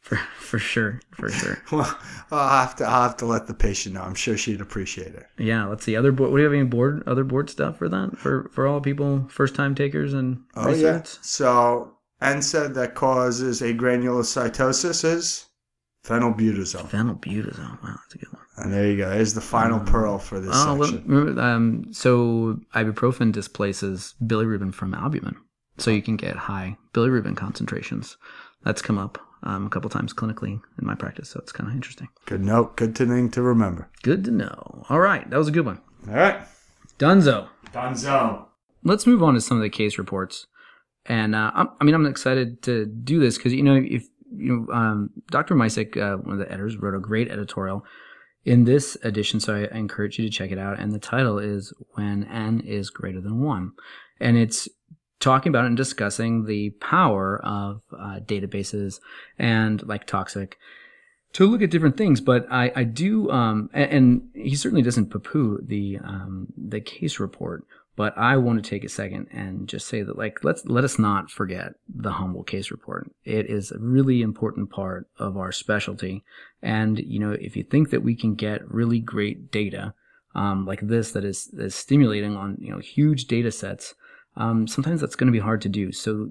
for for sure, for sure. Well, I'll have to, I'll have to let the patient know. I'm sure she'd appreciate it. Yeah, let's see. Other board. What do you have any board other board stuff for that for for all people first time takers and Oh yeah. So NSAID that causes agranulocytosis is phenylbutazone. Phenylbutazone. Wow, that's a good one. And there you go. There's the final pearl for this Oh, well, section. remember, um, so ibuprofen displaces bilirubin from albumin, so you can get high bilirubin concentrations. That's come up um, a couple times clinically in my practice, so it's kind of interesting. Good note. Good thing to remember. Good to know. All right, that was a good one. All right. Dunzo. Dunzo. let's move on to some of the case reports. And uh, I'm, I mean, I'm excited to do this because you know, if you know, um, Dr. Mycyk, uh, one of the editors, wrote a great editorial in this edition. So I encourage you to check it out. And the title is When N is Greater Than 1. And it's talking about and discussing the power of uh, databases and like ToxIC to look at different things. But I, I do, um, and, and, he certainly doesn't poo-poo the um, the case report. But I want to take a second and just say that, like, let's let us not forget the humble case report. It is a really important part of our specialty. And you know, if you think that we can get really great data um, like this that is, is stimulating on you know huge data sets, um, sometimes that's going to be hard to do. So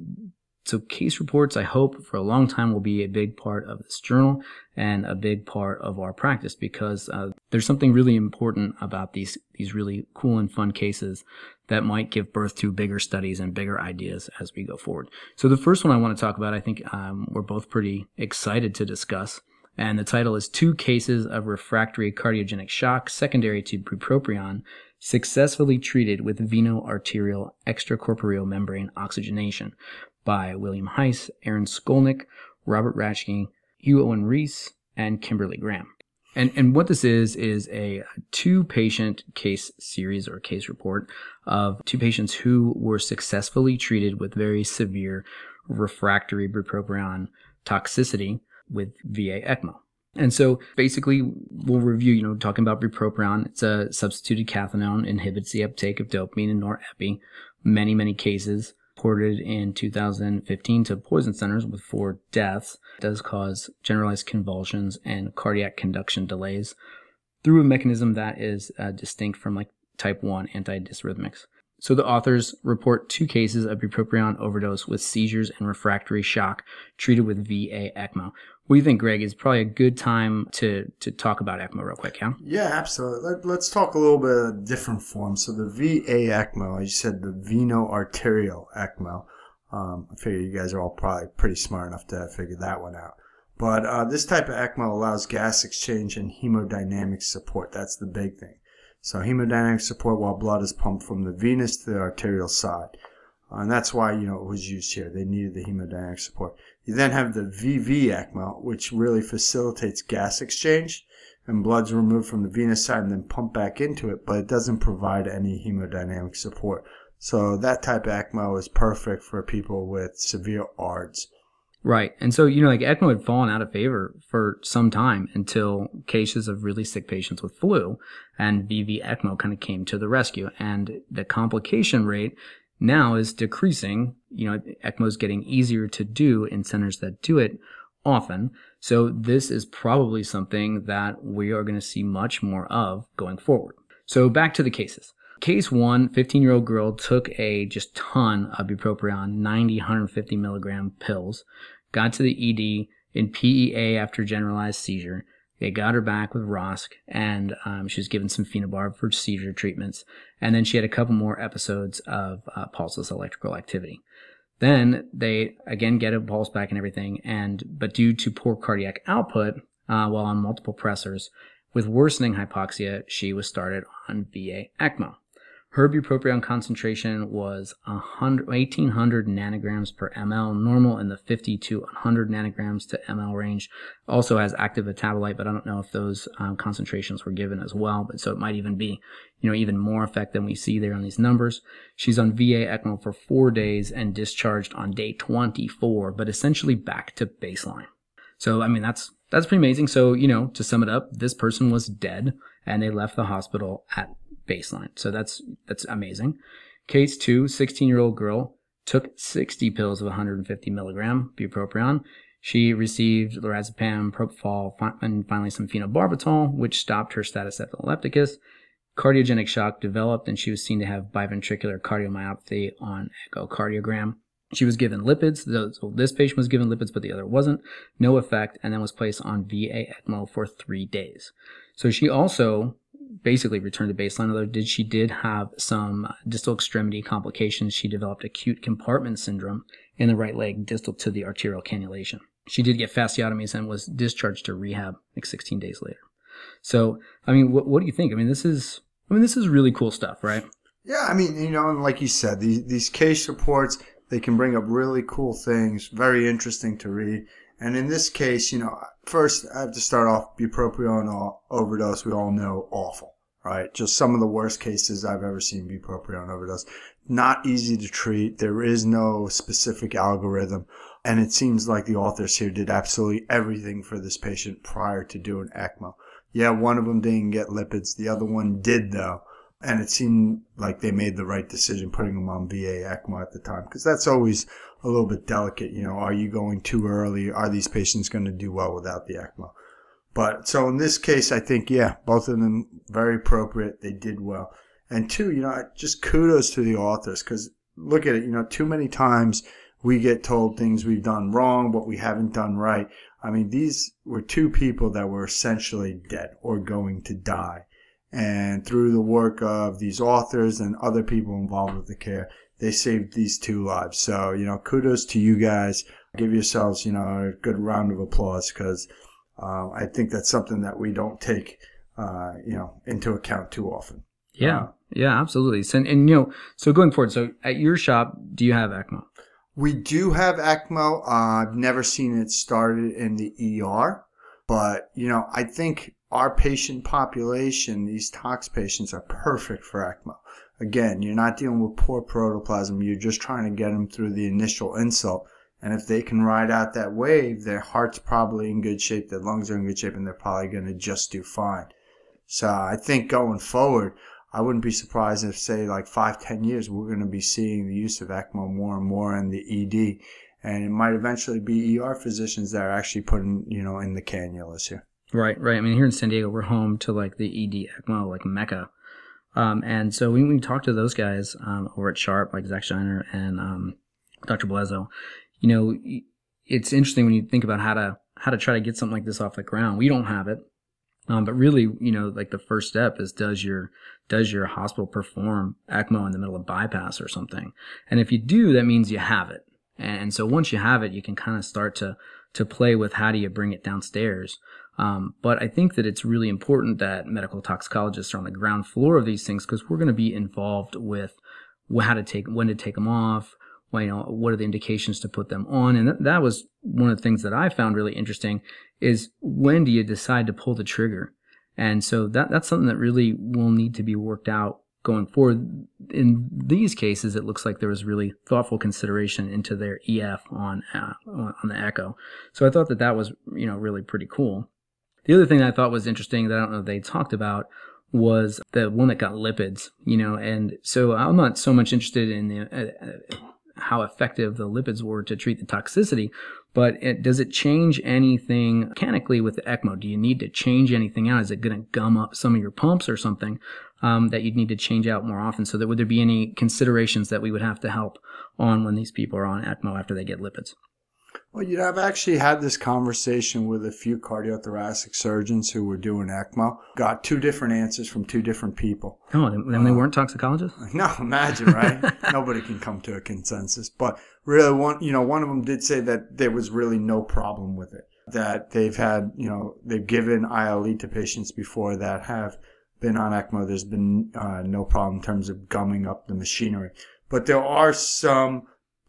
so case reports, I hope for a long time will be a big part of this journal and a big part of our practice because uh, there's something really important about these these really cool and fun cases that might give birth to bigger studies and bigger ideas as we go forward. So the first one I want to talk about, I think um, we're both pretty excited to discuss. And the title is Two Cases of Refractory Cardiogenic Shock Secondary to Bupropion Successfully Treated with Veno-Arterial Extracorporeal Membrane Oxygenation by William Heise, Aaron Skolnik, Robert Raschke, Hugh Owen-Reece, and Kimberlie Graeme. And, and what this is, is a two patient case series or case report of two patients who were successfully treated with very severe refractory bupropion toxicity with VA ECMO. And so basically we'll review, you know, talking about bupropion. It's a substituted cathinone, inhibits the uptake of dopamine and norepi. Many, many cases reported in 2015 to poison centers with four deaths. It does cause generalized convulsions and cardiac conduction delays through a mechanism that is uh, distinct from like type 1 antidysrhythmics. So the authors report two cases of bupropion overdose with seizures and refractory shock treated with VA ECMO. What do you think, Greg? Is probably a good time to to talk about ECMO real quick, yeah? Yeah, absolutely. Let, us talk a little bit of different forms. So the VA ECMO, as you said, the veno-arterial ECMO. Um, I figure you guys are all probably pretty smart enough to figure that one out. But uh, this type of ECMO allows gas exchange and hemodynamic support. That's the big thing. So hemodynamic support while blood is pumped from the venous to the arterial side. Uh, and that's why, you know, it was used here. They needed the hemodynamic support. You then have the VV ECMO, which really facilitates gas exchange and blood's removed from the venous side and then pumped back into it, but it doesn't provide any hemodynamic support. So that type of ECMO is perfect for people with severe ARDS. Right. And so, you know, like ECMO had fallen out of favor for some time until cases of really sick patients with flu and VV ECMO kind of came to the rescue. And the complication rate now is decreasing. You know, ECMO is getting easier to do in centers that do it often. So this is probably something that we are going to see much more of going forward. So back to the cases. Case one, 15 year old girl took a just ton of bupropion, 90, 150 milligram pills, got to the ED in PEA after generalized seizure. They got her back with ROSC, and um, she was given some phenobarb for seizure treatments. And then she had a couple more episodes of uh, pulseless electrical activity. Then they again get a pulse back and everything, and but due to poor cardiac output uh, while on multiple pressors, with worsening hypoxia, she was started on VA ECMO. Her bupropion concentration was 1800 nanograms per ml, normal in the 50 to 100 nanograms to ml range. Also has active metabolite, but I don't know if those um, concentrations were given as well. But so it might even be, you know, even more effect than we see there on these numbers. She's on VA ECMO for four days and discharged on day 24, but essentially back to baseline. So, I mean, that's, that's pretty amazing. So, you know, to sum it up, this person was dead and they left the hospital at baseline. So that's that's amazing. Case two, 16 year old girl took 60 pills of 150 milligram bupropion. She received lorazepam, propofol, and finally some phenobarbital, which stopped her status epilepticus. Cardiogenic shock developed, and she was seen to have biventricular cardiomyopathy on echocardiogram. She was given lipids. So this patient was given lipids, but the other wasn't. No effect, and then was placed on VA ECMO for three days. So she also basically returned to baseline, although did she did have some distal extremity complications. She developed acute compartment syndrome in the right leg distal to the arterial cannulation. She did get fasciotomies and was discharged to rehab like 16 days later. So, I mean, what, what do you think? I mean, this is, I mean, this is really cool stuff, right? Yeah, I mean, you know, like you said, these, these case reports, they can bring up really cool things, very interesting to read. And in this case, you know, first I have to start off bupropion overdose. We all know awful, right? Just some of the worst cases I've ever seen bupropion overdose. Not easy to treat. There is no specific algorithm. And it seems like the authors here did absolutely everything for this patient prior to doing ECMO. Yeah, one of them didn't get lipids. The other one did though. And it seemed like they made the right decision putting them on VA ECMO at the time because that's always a little bit delicate. You know, are you going too early? Are these patients going to do well without the ECMO? But so in this case, I think, yeah, both of them very appropriate. They did well. And two, you know, just kudos to the authors because look at it, you know, too many times we get told things we've done wrong, what we haven't done right. I mean, these were two people that were essentially dead or going to die. And through the work of these authors and other people involved with the care, they saved these two lives. So, you know, kudos to you guys. Give yourselves, you know, a good round of applause because uh, I think that's something that we don't take, uh, you know, into account too often. Yeah, Uh, yeah, absolutely. So, and, and you know, so going forward, so at your shop, do you have ECMO? We do have ECMO. Uh, I've never seen it started in the ER, but you know, I think our patient population, these tox patients, are perfect for ECMO. Again, you're not dealing with poor protoplasm. You're just trying to get them through the initial insult. And if they can ride out that wave, their heart's probably in good shape, their lungs are in good shape, and they're probably going to just do fine. So I think going forward, I wouldn't be surprised if, say, like five, ten years, we're going to be seeing the use of ECMO more and more in the ED, and it might eventually be ER physicians that are actually putting, you know, in the cannulas here. Right, right. I mean, here in San Diego, we're home to like the ED ECMO, like Mecca. Um, and so when we talk to those guys um, over at Sharp, like Zack Shinar and um, Dr. Bellezzo, you know, it's interesting when you think about how to how to try to get something like this off the ground. We don't have it, um, but really, you know, like the first step is does your does your hospital perform ECMO in the middle of bypass or something? And if you do, that means you have it. And so once you have it, you can kind of start to to play with how do you bring it downstairs. Um, but I think that it's really important that medical toxicologists are on the ground floor of these things because we're going to be involved with how to take, when to take them off, well, you know, what are the indications to put them on. And that, that was one of the things that I found really interesting is when do you decide to pull the trigger? And so that, that's something that really will need to be worked out going forward. In these cases, it looks like there was really thoughtful consideration into their EF on, uh, on the echo. So I thought that that was, you know, really pretty cool. The other thing I thought was interesting that I don't know they talked about was the one that got lipids, you know, and so I'm not so much interested in the, uh, uh, how effective the lipids were to treat the toxicity, but it, does it change anything mechanically with the ECMO? Do you need to change anything out? Is it going to gum up some of your pumps or something um, that you'd need to change out more often? So that would there be any considerations that we would have to help on when these people are on ECMO after they get lipids? Well, you know, I've actually had this conversation with a few cardiothoracic surgeons who were doing ECMO. Got two different answers from two different people. Oh, and they weren't toxicologists? No, imagine, right? Nobody can come to a consensus. But really, one, you know, one of them did say that there was really no problem with it. That they've had, you know, they've given ILE to patients before that have been on ECMO. There's been uh, no problem in terms of gumming up the machinery. But there are some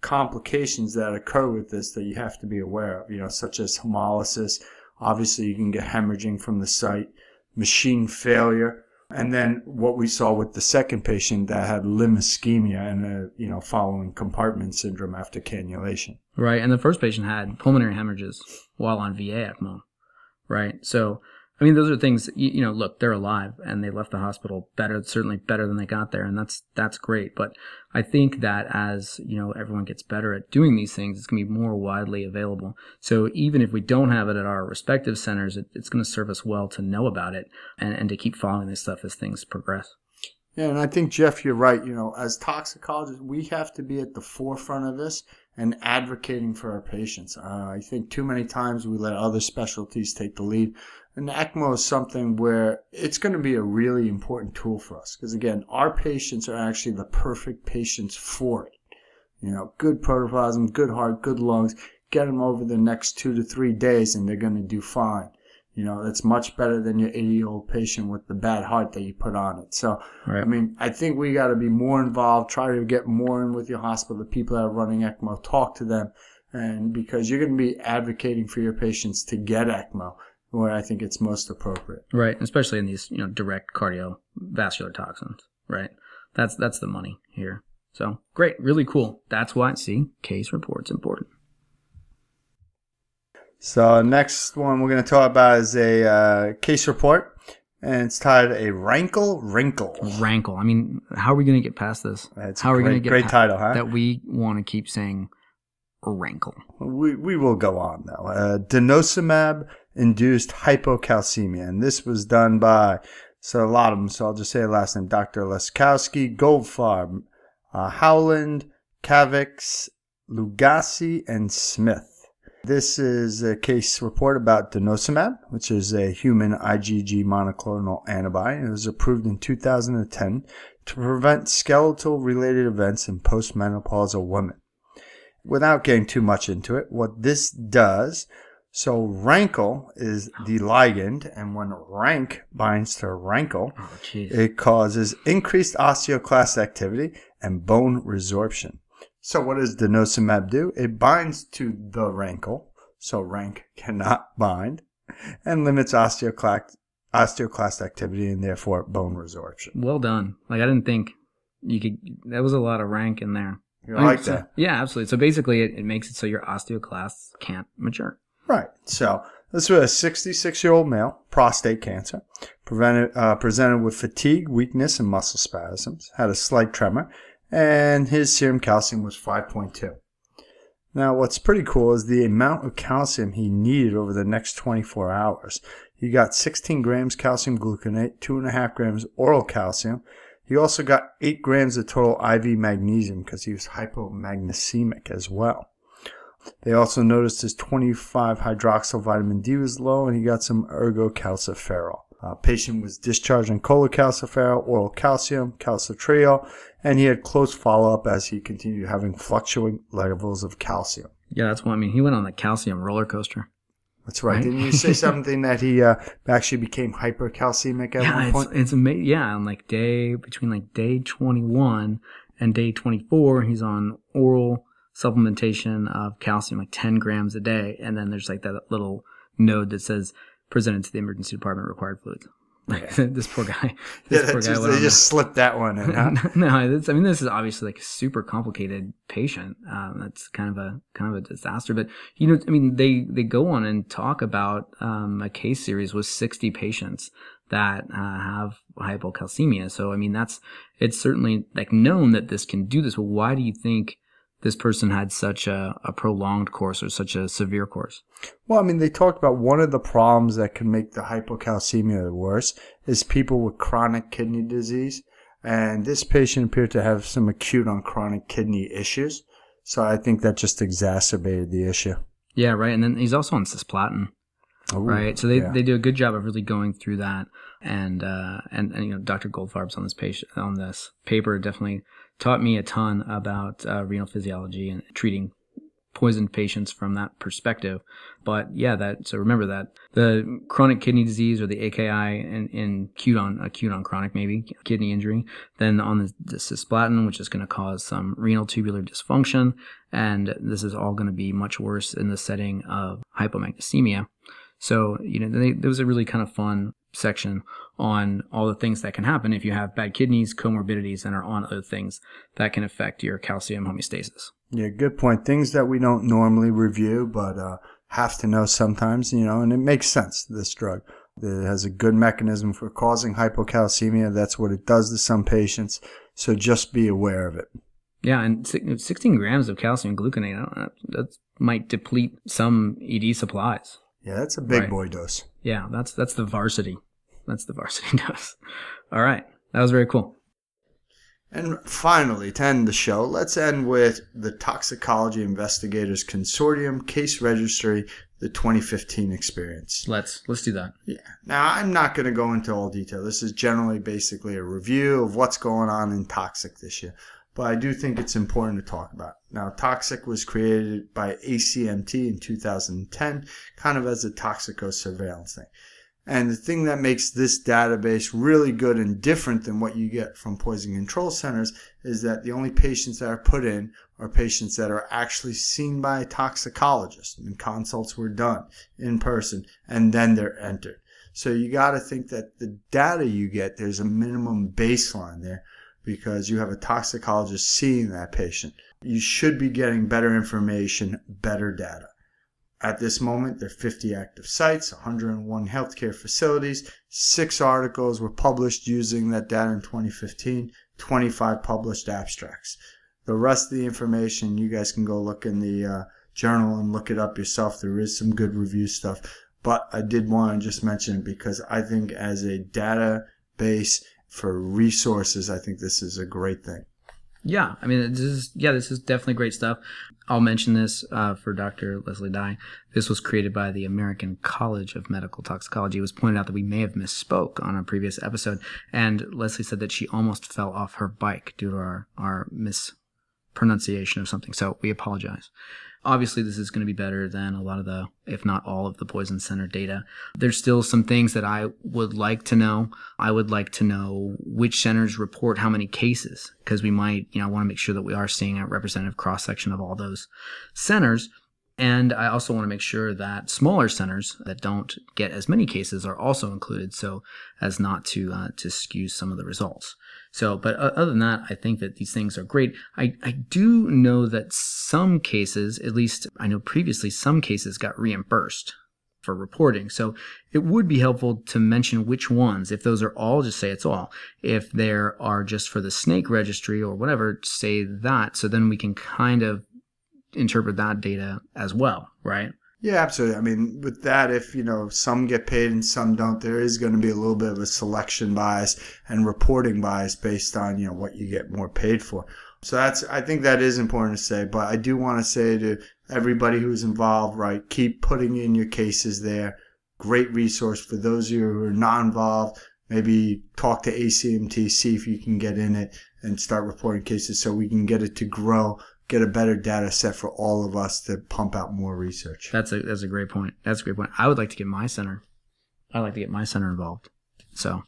complications that occur with this that you have to be aware of, you know, such as hemolysis. Obviously, you can get hemorrhaging from the site, machine failure, and then what we saw with the second patient that had limb ischemia and a, you know, following compartment syndrome after cannulation. Right. And the first patient had pulmonary hemorrhages while on VA ECMO. Right. So, I mean, those are things, you, you, know, look, they're alive and they left the hospital better, certainly better than they got there. And that's, that's great. But I think that as, you know, everyone gets better at doing these things, it's going to be more widely available. So even if we don't have it at our respective centers, it, it's going to serve us well to know about it and, and to keep following this stuff as things progress. Yeah, and I think Jeff, you're right. You know, as toxicologists, we have to be at the forefront of this and advocating for our patients. Uh, I think too many times we let other specialties take the lead. And ECMO is something where it's going to be a really important tool for us because again, our patients are actually the perfect patients for it. You know, good protoplasm, good heart, good lungs. Get them over the next two to three days, and they're going to do fine. You know, that's much better than your 80 year old patient with the bad heart that you put on it. So, right. I mean, I think we got to be more involved, try to get more in with your hospital, the people that are running ECMO, talk to them and because you're going to be advocating for your patients to get ECMO where I think it's most appropriate. Right, especially in these you know direct cardiovascular toxins. Right, that's that's the money here. So great, really cool. That's why see case reports important. So next one we're going to talk about is a uh, case report, and it's titled "A RANKL Wrinkle." RANKL. I mean, how are we going to get past this? That's how are we great, going to get great pa- title, huh? That we want to keep saying RANKL. We we will go on though. Uh, denosumab induced hypocalcemia, and this was done by so a lot of them. So I'll just say the last name: Dr. Laskowski, Goldfarb, uh, Howland, Kavix, Lugassy, and Smith. This is a case report about denosumab, which is a human IgG monoclonal antibody. It was approved in 2010 to prevent skeletal related events in postmenopausal women. Without getting too much into it, what this does so RANKL is oh. the ligand, and when RANK binds to RANKL, Oh, it causes increased osteoclast activity and bone resorption. So what does denosumab do? It binds to the RANKL, so RANK cannot bind, and limits osteoclast osteoclast activity and therefore bone resorption. Well done. Like I didn't think you could. That was a lot of rank in there. You like so- that? Yeah, absolutely. So basically, it, it makes it so your osteoclasts can't mature. Right. So this was a 66 year old male, prostate cancer, prevented, uh, presented with fatigue, weakness, and muscle spasms, had a slight tremor, and his serum calcium was 5.2. Now, what's pretty cool is the amount of calcium he needed over the next 24 hours. He got 16 grams calcium gluconate, 2.5 grams oral calcium. He also got 8 grams of total IV magnesium because he was hypomagnesemic as well. They also noticed his 25 hydroxyl vitamin D was low and he got some ergocalciferol. Uh, patient was discharged on cholecalciferol, oral calcium, calcitriol, and he had close follow-up as he continued having fluctuating levels of calcium. Yeah, that's what I mean. He went on the calcium roller coaster. That's right. Right. Didn't you say something that he uh, actually became hypercalcemic at yeah, one it's point? it's amazing. Yeah, on like day between like day twenty one and day twenty four, he's on oral supplementation of calcium, like ten grams a day, and then there's like that little node that says presented to the emergency department required fluids. Like this poor guy. Yeah, This poor guy just, they just slipped that one in. Huh? no, it's, I mean this is obviously like a super complicated patient. Um, that's kind of a kind of a disaster. But you know, I mean, they they go on and talk about um, a case series with sixty patients that uh, have hypocalcemia. So I mean, that's it's certainly like known that this can do this. But why do you think this person had such a, a prolonged course or such a severe course? Well, I mean, they talked about one of the problems that can make the hypocalcemia worse is people with chronic kidney disease. And this patient appeared to have some acute on chronic kidney issues. So I think that just exacerbated the issue. Yeah, right. And then he's also on cisplatin. Ooh, right? So they, yeah. they do a good job of really going through that, and uh, and, and you know Dr. Goldfarb's on this patient on this paper definitely taught me a ton about uh, renal physiology and treating poisoned patients from that perspective. But yeah, that so remember that the chronic kidney disease or the AKI in, in acute on acute on chronic maybe kidney injury, then on the, the cisplatin, which is going to cause some renal tubular dysfunction, and this is all going to be much worse in the setting of hypomagnesemia. So, you know, they, there was a really kind of fun section on all the things that can happen if you have bad kidneys, comorbidities, and are on other things that can affect your calcium homeostasis. Yeah, good point. Things that we don't normally review, but uh, have to know sometimes, you know, and it makes sense, this drug. It has a good mechanism for causing hypocalcemia. That's what it does to some patients. So just be aware of it. Yeah, and 16 grams of calcium gluconate, know, that might deplete some ED supplies. Yeah, that's a big Right. boy dose. Yeah, that's that's the varsity. That's the varsity dose. All right, that was very cool. And finally, to end the show, let's end with the Toxicology Investigators Consortium Case Registry, the 2015 experience. Let's let's do that. Yeah. Now, I'm not going to go into all detail. This is generally basically a review of what's going on in ToxIC this year. But I do think it's important to talk about. Now, ToxIC was created by ACMT in 2010, kind of as a toxico surveillance thing. And the thing that makes this database really good and different than what you get from poison control centers is that the only patients that are put in are patients that are actually seen by a toxicologist and consults were done in person and then they're entered. So you got to think that the data you get, there's a minimum baseline there because you have a toxicologist seeing that patient. You should be getting better information, better data. At this moment, there are 50 active sites, 101 healthcare facilities. Six articles were published using that data in 2015, 25 published abstracts. The rest of the information, you guys can go look in the uh, journal and look it up yourself. There is some good review stuff. But I did want to just mention it because I think as a database for resources, I think this is a great thing. Yeah, I mean, this is yeah, this is definitely great stuff. I'll mention this uh, for Dr. Leslie Dye. This was created by the American College of Medical Toxicology. It was pointed out that we may have misspoke on a previous episode, and Leslie said that she almost fell off her bike due to our our mispronunciation of something. So we apologize obviously this is going to be better than a lot of the if not all of the poison center data. There's still some things that i would like to know. I would like to know which centers report how many cases because we might you know I want to make sure that we are seeing a representative cross section of all those centers. And I also want to make sure that smaller centers that don't get as many cases are also included, so as not to uh, to skew some of the results. So, but other than that, I think that these things are great. I, I do know that some cases, at least I know previously, some cases got reimbursed for reporting. So it would be helpful to mention which ones. If those are all, just say it's all. If there are just for the snake registry or whatever, say that. So then we can kind of interpret that data as well, right? Yeah, absolutely. I mean, with that, if you know some get paid and some don't, there is going to be a little bit of a selection bias and reporting bias based on you know what you get more paid for. So that's I think that is important to say. But I do want to say to everybody who's involved, right, keep putting in your cases there. Great resource for those of you who are not involved. Maybe talk to ACMT, see if you can get in it and start reporting cases so we can get it to grow get a better data set for all of us to pump out more research. That's a that's a great point. That's a great point. I would like to get my center. I'd like to get my center involved. So,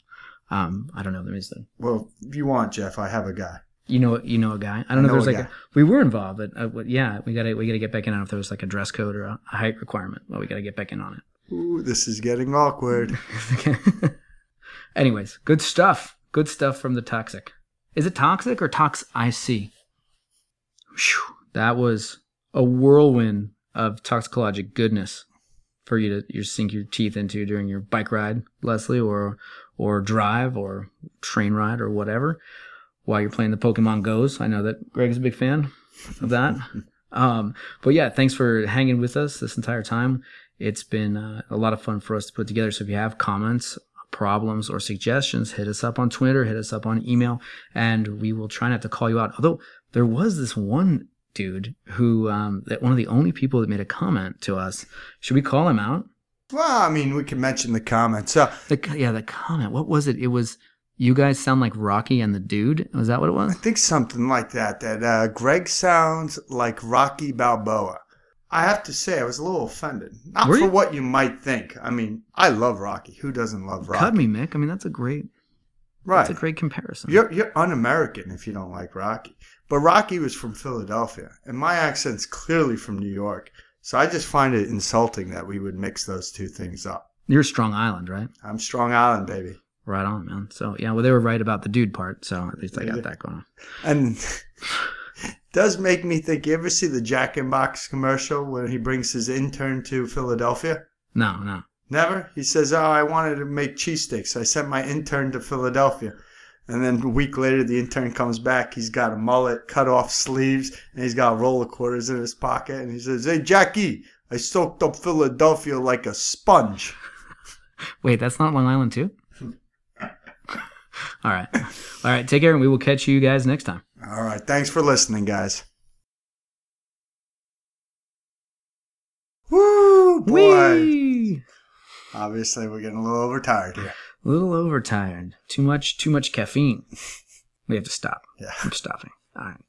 um, I don't know. The well, if you want, Jeff, I have a guy. You know, you know a guy. I don't I know, know if there's like a, we were involved, but uh, yeah, we gotta we gotta get back in on if there was like a dress code or a, height requirement. Well, we gotta get back in on it. Ooh, this is getting awkward. Anyways, good stuff. Good stuff from the ToxIC. Is it toxic or tox IC? Whew, that was a whirlwind of toxicologic goodness for you to you sink your teeth into during your bike ride, Leslie, or or drive or train ride or whatever while you're playing the Pokemon Goes. I know that Greg's a big fan of that. um, but yeah, thanks for hanging with us this entire time. It's been uh, a lot of fun for us to put together. So if you have comments, problems, or suggestions, hit us up on Twitter, hit us up on email, and we will try not to call you out. Although there was this one dude who um, that one of the only people that made a comment to us. Should we call him out? Well, I mean, we can mention the comment. So the yeah, the comment. What was it? It was you guys sound like Rocky and the dude. Was that what it was? I think something like that. That uh, Greg sounds like Rocky Balboa. I have to say, I was a little offended. Not Were for you? what you might think. I mean, I love Rocky. Who doesn't love Rocky? Cut me, Mick. I mean, that's a great, right. That's a great comparison. You're you're un-American if you don't like Rocky. But Rocky was from Philadelphia, and my accent's clearly from New York. So I just find it insulting that we would mix those two things up. You're Strong Island, right? I'm Strong Island, baby. Right on, man. So yeah, well, they were right about the dude part. So at least I got that going on. And does make me think. You ever see the Jack in Box commercial when he brings his intern to Philadelphia? No, no. Never. He says, "Oh, I wanted to make cheesesteaks. I sent my intern to Philadelphia." And then a week later, the intern comes back. He's got a mullet, cut off sleeves, and he's got roller quarters in his pocket. And he says, Hey, Jackie, I soaked up Philadelphia like a sponge. Wait, that's not Long Island, too? All right. All right. Take care, and we will catch you guys next time. All right. Thanks for listening, guys. Woo, boy. Whee! Obviously, we're getting a little overtired here. A little overtired. Too much, too much caffeine. We have to stop. Yeah. I'm stopping. All right.